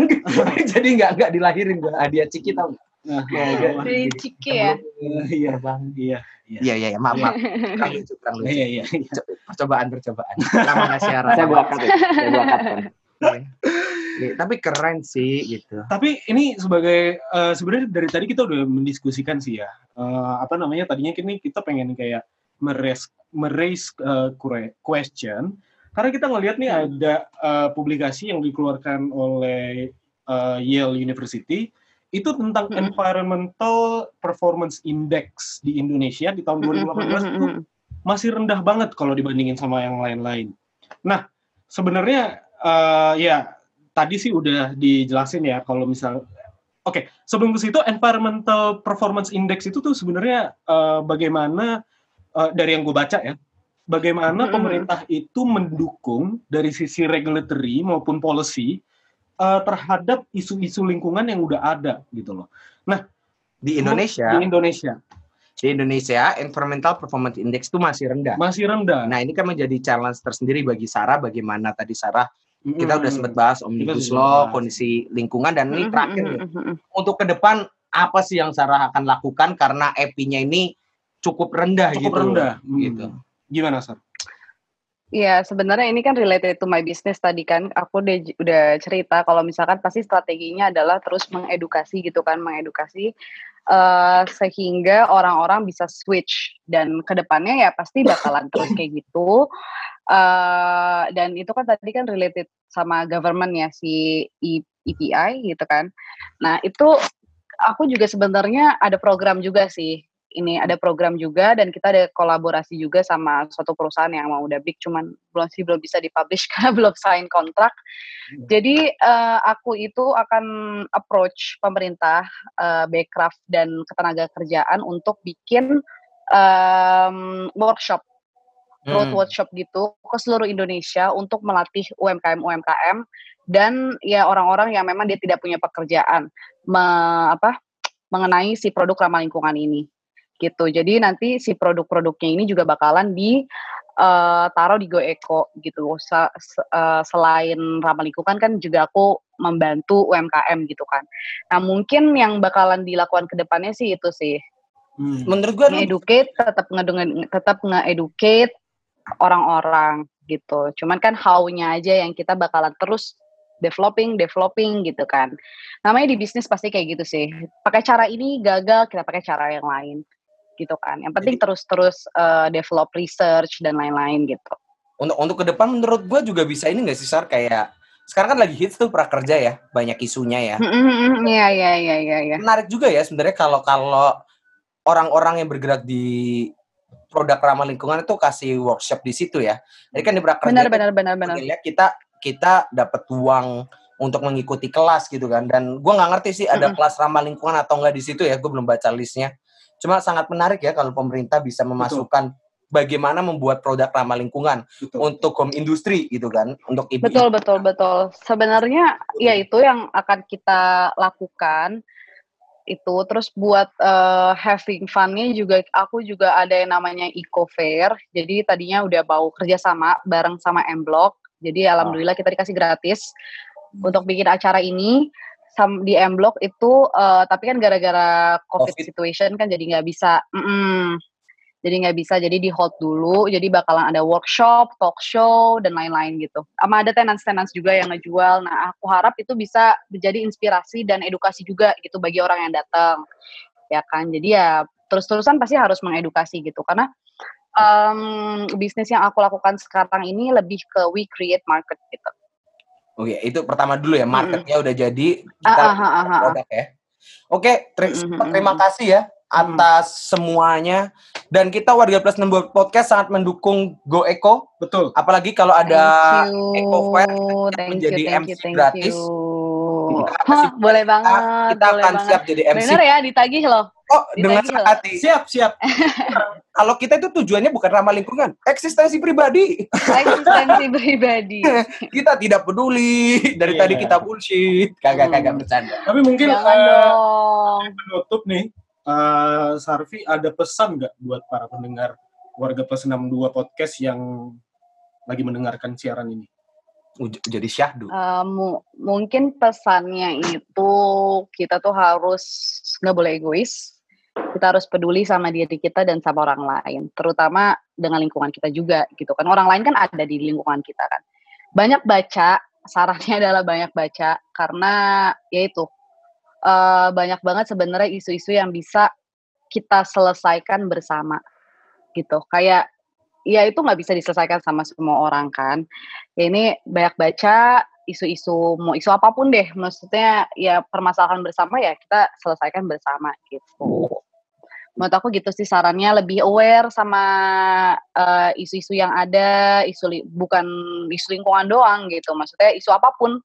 Jadi nggak nggak dilahirin gue. Hadiah Ciki tau nggak? Nah, Ya, iya. ya. Dari Ciki ya? Iya, Terbang. iya. Iya iya iya maaf maaf. Kurang lucu kurang lucu. Iya, iya. Percobaan percobaan. Lama siaran. Saya ya. Saya kan. Iya, Tapi keren sih gitu. Tapi ini sebagai eh, sebenarnya dari tadi kita udah mendiskusikan sih ya. Eh, apa namanya tadinya kini kita pengen kayak meres meraise eh, kure- question karena kita ngelihat nih ada eh, publikasi yang dikeluarkan oleh eh, Yale University itu tentang Mm-mm. environmental performance index di Indonesia di tahun 2018 itu masih rendah banget kalau dibandingin sama yang lain-lain. Nah, sebenarnya eh, ya tadi sih udah dijelasin ya kalau misal Oke, sebelum ke situ environmental performance index itu tuh sebenarnya eh, bagaimana eh, dari yang gue baca ya, bagaimana Mm-mm. pemerintah itu mendukung dari sisi regulatory maupun policy eh, terhadap isu-isu lingkungan yang udah ada gitu loh. Di Indonesia, Di Indonesia di Indonesia environmental performance index itu masih rendah. masih rendah. Nah, ini kan menjadi challenge tersendiri bagi Sarah bagaimana tadi Sarah kita udah sempat bahas omnibus law, kondisi lingkungan dan ini terakhir nih. Mm-mm. untuk ke depan apa sih yang Sarah akan lakukan karena EPI-nya ini cukup rendah cukup gitu. rendah. Gitu. Hmm. Gimana, Sar? Iya, sebenarnya ini kan related to my business tadi kan. Aku udah, udah cerita kalau misalkan pasti strateginya adalah terus mengedukasi gitu kan, mengedukasi eh, sehingga orang-orang bisa switch dan ke depannya ya pasti bakalan terus kayak gitu. Eh, dan itu kan tadi kan related sama government ya si E- EPI gitu kan. Nah itu aku juga sebenarnya ada program juga sih ini ada program juga dan kita ada kolaborasi juga sama suatu perusahaan yang mau udah big cuman belum sih belum bisa dipublish karena belum sign kontrak. Jadi uh, aku itu akan approach pemerintah, uh, Backcraft dan ketenaga kerjaan untuk bikin um, workshop road Hmm. workshop gitu ke seluruh Indonesia untuk melatih UMKM UMKM dan ya orang-orang yang memang dia tidak punya pekerjaan me- apa mengenai si produk ramah lingkungan ini gitu. Jadi nanti si produk-produknya ini juga bakalan di eh, taruh di GoEco gitu. Se- eh, selain ramah lingkungan kan juga aku membantu UMKM gitu kan. Nah mungkin yang bakalan dilakukan ke depannya sih itu sih Hmm. Menurut gue nge-educate tetap ngedengen tetap nge-educate orang-orang gitu. Cuman kan how-nya aja yang kita bakalan terus developing, developing gitu kan. Namanya di bisnis pasti kayak gitu sih. Pakai cara ini gagal, kita pakai cara yang lain gitu kan. Yang penting terus-terus eh, develop research dan lain-lain gitu. untuk untuk ke depan menurut gue juga bisa ini nggak sih Sar kayak sekarang kan lagi hits tuh prakerja ya banyak isunya ya Iya, iya, iya, iya, iya. menarik juga ya sebenarnya kalau kalau orang-orang yang bergerak di produk ramah lingkungan itu kasih workshop di situ ya jadi kan di prakerja Benar, itu benar, benar, benar. Ya kita kita dapat uang untuk mengikuti kelas gitu kan dan gue nggak ngerti sih ada Mm-mm. kelas ramah lingkungan atau enggak di situ ya gue belum baca listnya cuma sangat menarik ya kalau pemerintah bisa memasukkan bagaimana membuat produk ramah lingkungan Betul. untuk home industri gitu kan untuk ibu Betul, betul, betul. Sebenarnya ya itu yang akan kita lakukan itu terus buat eh, having fun-nya juga aku juga ada yang namanya eco fair. Jadi tadinya udah mau kerjasama bareng sama M Block. Jadi alhamdulillah kita dikasih gratis untuk bikin acara ini Sam, di M Block itu eh, tapi kan gara-gara COVID, Covid. situation kan jadi nggak bisa. Mm-mm. Jadi nggak bisa jadi di hold dulu jadi bakalan ada workshop talk show dan lain-lain gitu. Sama ada tenants tenants juga yang ngejual. Nah aku harap itu bisa menjadi inspirasi dan edukasi juga gitu bagi orang yang datang ya kan? Jadi ya terus-terusan pasti harus mengedukasi gitu. Karena em, bisnis yang aku lakukan sekarang ini lebih ke we create market gitu. Oke, itu pertama dulu ya marketnya udah jadi Ah, kita ah, ah, ah, ah. produk ya. Oke, ter- Mm, mm, mm, terima mm. kasih ya atas semuanya dan kita warga plus 6 podcast sangat mendukung Go Eco Betul. apalagi kalau ada Eco Fair menjadi you, MC thank gratis. you. Kita Hah, masih- boleh kita, banget, kita boleh akan banget. siap jadi MC. Bener ya, ditagih loh. Oh, dengan Ditagih senang loh. hati. Siap, siap. Kalau kita itu tujuannya bukan ramah lingkungan, eksistensi pribadi. Eksistensi pribadi. kita tidak peduli dari Iya. tadi kita bullshit. Kagak Hmm. kagak bercanda. Tapi mungkin Jangan eh, dong. penutup nih, eh, Sarvi ada pesan nggak buat para pendengar warga plus 62 podcast yang lagi mendengarkan siaran ini? Jadi syahdu. Eh, mu- mungkin pesannya itu kita tuh harus nggak boleh egois. Kita harus peduli sama diri kita dan sama orang lain, terutama dengan lingkungan kita juga gitu kan. Orang lain kan ada di lingkungan kita kan. Banyak baca, sarannya adalah banyak baca karena ya eh, banyak banget sebenarnya isu-isu yang bisa kita selesaikan bersama gitu. Kayak ya itu nggak bisa diselesaikan sama semua orang kan. Ya ini banyak baca isu-isu mau isu apa pun deh, maksudnya ya permasalahan bersama ya kita selesaikan bersama gitu. Menurut aku gitu sih sarannya lebih aware sama eh, isu-isu yang ada, isu bukan isu lingkungan doang gitu, maksudnya isu apa pun.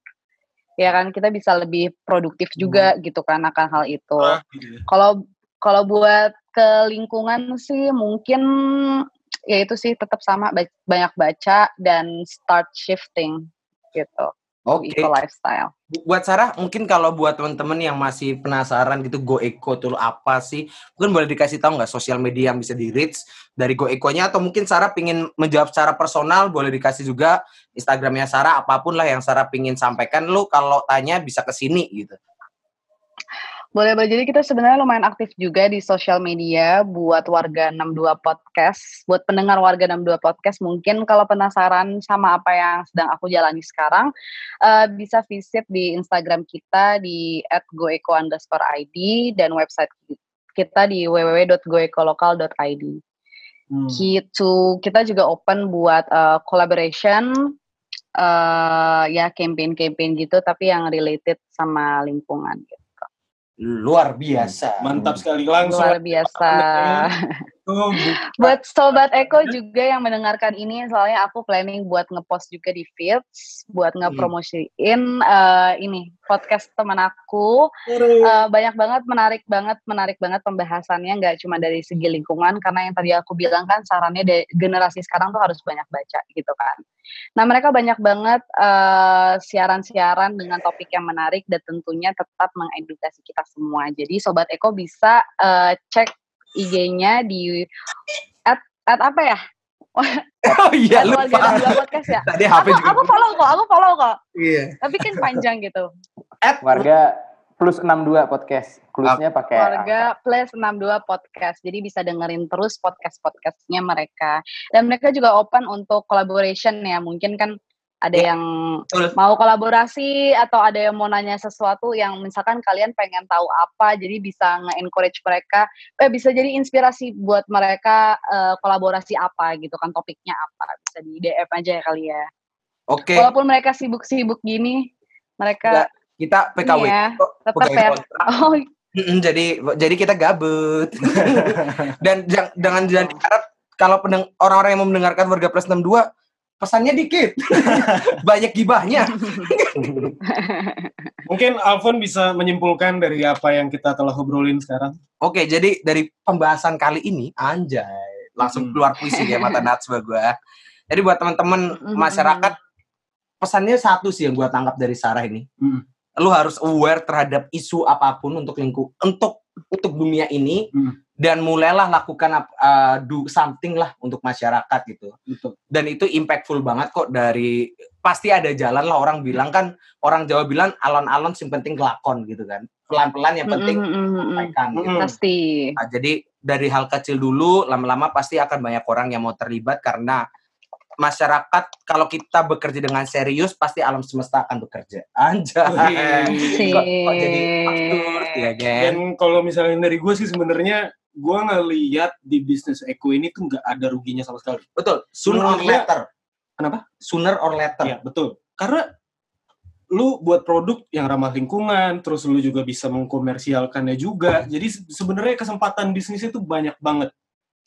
Ya kan kita bisa lebih produktif juga gitu kan akan hal itu. Ah, gitu ya. Kalau kalau buat ke lingkungan sih mungkin ya itu sih tetap sama ba- banyak baca dan start shifting gitu. Oke. Eco lifestyle. Bu- Buat Sarah, mungkin kalau buat teman-teman yang masih penasaran gitu Go Eco itu apa sih? Mungkin boleh dikasih tahu nggak sosial media yang bisa di reach dari Go Eco-nya atau mungkin Sarah pingin menjawab secara personal boleh dikasih juga Instagramnya Sarah apa pun lah yang Sarah pingin sampaikan lu kalau tanya bisa ke sini gitu. Boleh boleh jadi kita sebenarnya lumayan aktif juga di sosial media buat warga 62 podcast. Buat pendengar warga 62 podcast mungkin kalau penasaran sama apa yang sedang aku jalani sekarang eh, bisa visit di Instagram kita di @goeco_id dan website kita di www.goecolokal.id. Hmm. gitu kita juga open buat uh, collaboration uh, ya campaign-campaign gitu tapi yang related sama lingkungan gitu. Luar biasa. Mantap sekali langsung. Luar biasa. Oh, bu- Buat Sobat Eko juga yang mendengarkan ini, soalnya aku planning buat ngepost juga di feeds, buat ngepromosiin eh, ini podcast teman aku. Eh, banyak banget, menarik banget, menarik banget pembahasannya, nggak cuma dari segi lingkungan, karena yang tadi aku bilang kan sarannya de- generasi sekarang tuh harus banyak baca gitu kan. Nah mereka banyak banget eh, siaran-siaran dengan topik yang menarik dan tentunya tetap mengedukasi kita semua. Jadi Sobat Eko bisa eh, cek IG-nya di at, at apa ya? Oh iya, At lupa. Dua podcast ya. Tadi HP Aku, juga. aku follow kok, aku follow kok. Iya. Tapi kan panjang gitu. Warga plus 62 podcast. Plusnya pakai Warga plus 62 podcast. Jadi bisa dengerin terus podcast-podcastnya mereka. Dan mereka juga open untuk collaboration ya. Mungkin kan ada Ya, yang betul. mau kolaborasi atau ada yang mau nanya sesuatu yang misalkan kalian pengen tahu apa. Jadi bisa nge-encourage mereka. Eh bisa jadi inspirasi buat mereka eh, kolaborasi apa gitu kan. Topiknya apa. Bisa di DM aja ya kali ya. Oke, Walaupun mereka sibuk-sibuk gini. Mereka kita PKW. Kok tetap pegawai ya. kontrak. Oh Mm-mm, jadi jadi kita gabut. Dan jang, jangan jangan diharap kalau pendeng- orang-orang yang mau mendengarkan Warga Plus 62 pesannya dikit. Banyak gibahnya. Mungkin Alvin bisa menyimpulkan dari apa yang kita telah obrolin sekarang. Oke, jadi dari pembahasan kali ini anjay, langsung keluar puisi ya mata Natswa gua. Jadi buat teman-teman masyarakat pesannya satu sih yang gua tangkap dari Sarah ini. Hmm. Lu harus aware terhadap isu apa pun untuk lingkup untuk untuk dunia ini Hmm. dan mulailah lakukan uh, do something lah untuk masyarakat gitu. Betul. Dan itu impactful banget kok dari pasti ada jalan lah orang bilang kan orang Jawa bilang alon-alon sing penting kelakon gitu kan. Pelan-pelan yang penting mm, mm, mm, mm. sampaikan gitu. Pasti. Nah, jadi dari hal kecil dulu, lama-lama pasti akan banyak orang yang mau terlibat karena masyarakat kalau kita bekerja dengan serius pasti alam semesta akan bekerja. Anjay. Asik. kok, kok jadi absurd ya, Gen? Dan kalau misalnya dari gue sih sebenarnya gue ngeliat di bisnis Eko ini tuh nggak ada ruginya sama sekali. Betul. Sooner or later. Kenapa? Sooner or later. Iya betul. Karena lu buat produk yang ramah lingkungan, terus lu juga bisa mengkomersialkannya juga. Jadi se- sebenarnya kesempatan bisnis itu banyak banget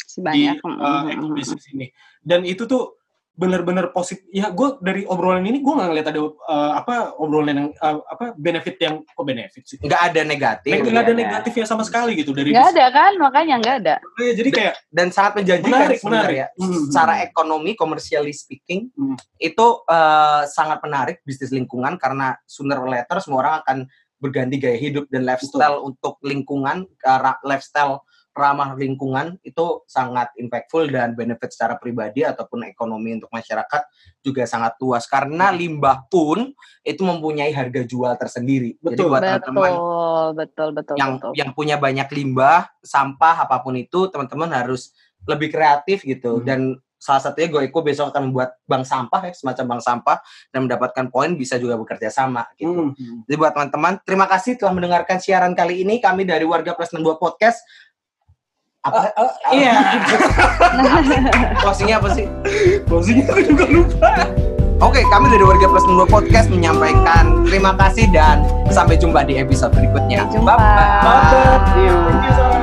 Si di banyak. mm, uh, mm, mm, Eko mm. bisnis ini. Dan itu tuh bener-bener positif. Ya gue dari obrolan ini gue nggak ngeliat ada uh, apa obrolan yang uh, apa benefit yang kok benefit sih. Nggak ada negatif. Nggak ada Iya. negatifnya sama sekali gitu dari Nggak ada kan, makanya nggak ada. bisnis. Jadi kayak dan sangat menjanjikan Menarik, sebenarnya. menarik. Hmm. Secara ekonomi, commercially speaking, Hmm. itu eh, sangat menarik bisnis lingkungan karena sooner or later semua orang akan berganti gaya hidup dan lifestyle untuk lingkungan, ra- lifestyle ramah lingkungan itu sangat impactful dan benefit secara pribadi ataupun ekonomi untuk masyarakat juga sangat luas karena limbah pun itu mempunyai harga jual tersendiri. Jadi Betul. buat teman-teman Betul, betul, betul, yang betul. yang punya banyak limbah, sampah apa pun itu, teman-teman harus lebih kreatif gitu. Hmm. Dan salah satunya Goeko besok akan membuat bank sampah ya, semacam bank sampah dan mendapatkan poin bisa juga bekerja sama gitu. hmm. Jadi buat teman-teman, terima kasih telah mendengarkan siaran kali ini. Kami dari Warga Plus 62 Podcast. Apa? iya. Closingnya apa sih? Closingnya aku juga lupa. Oke, kami dari Warga Plus 62 Podcast menyampaikan terima kasih dan sampai jumpa di episode berikutnya. Sampai jumpa. Bye-bye. Sarah.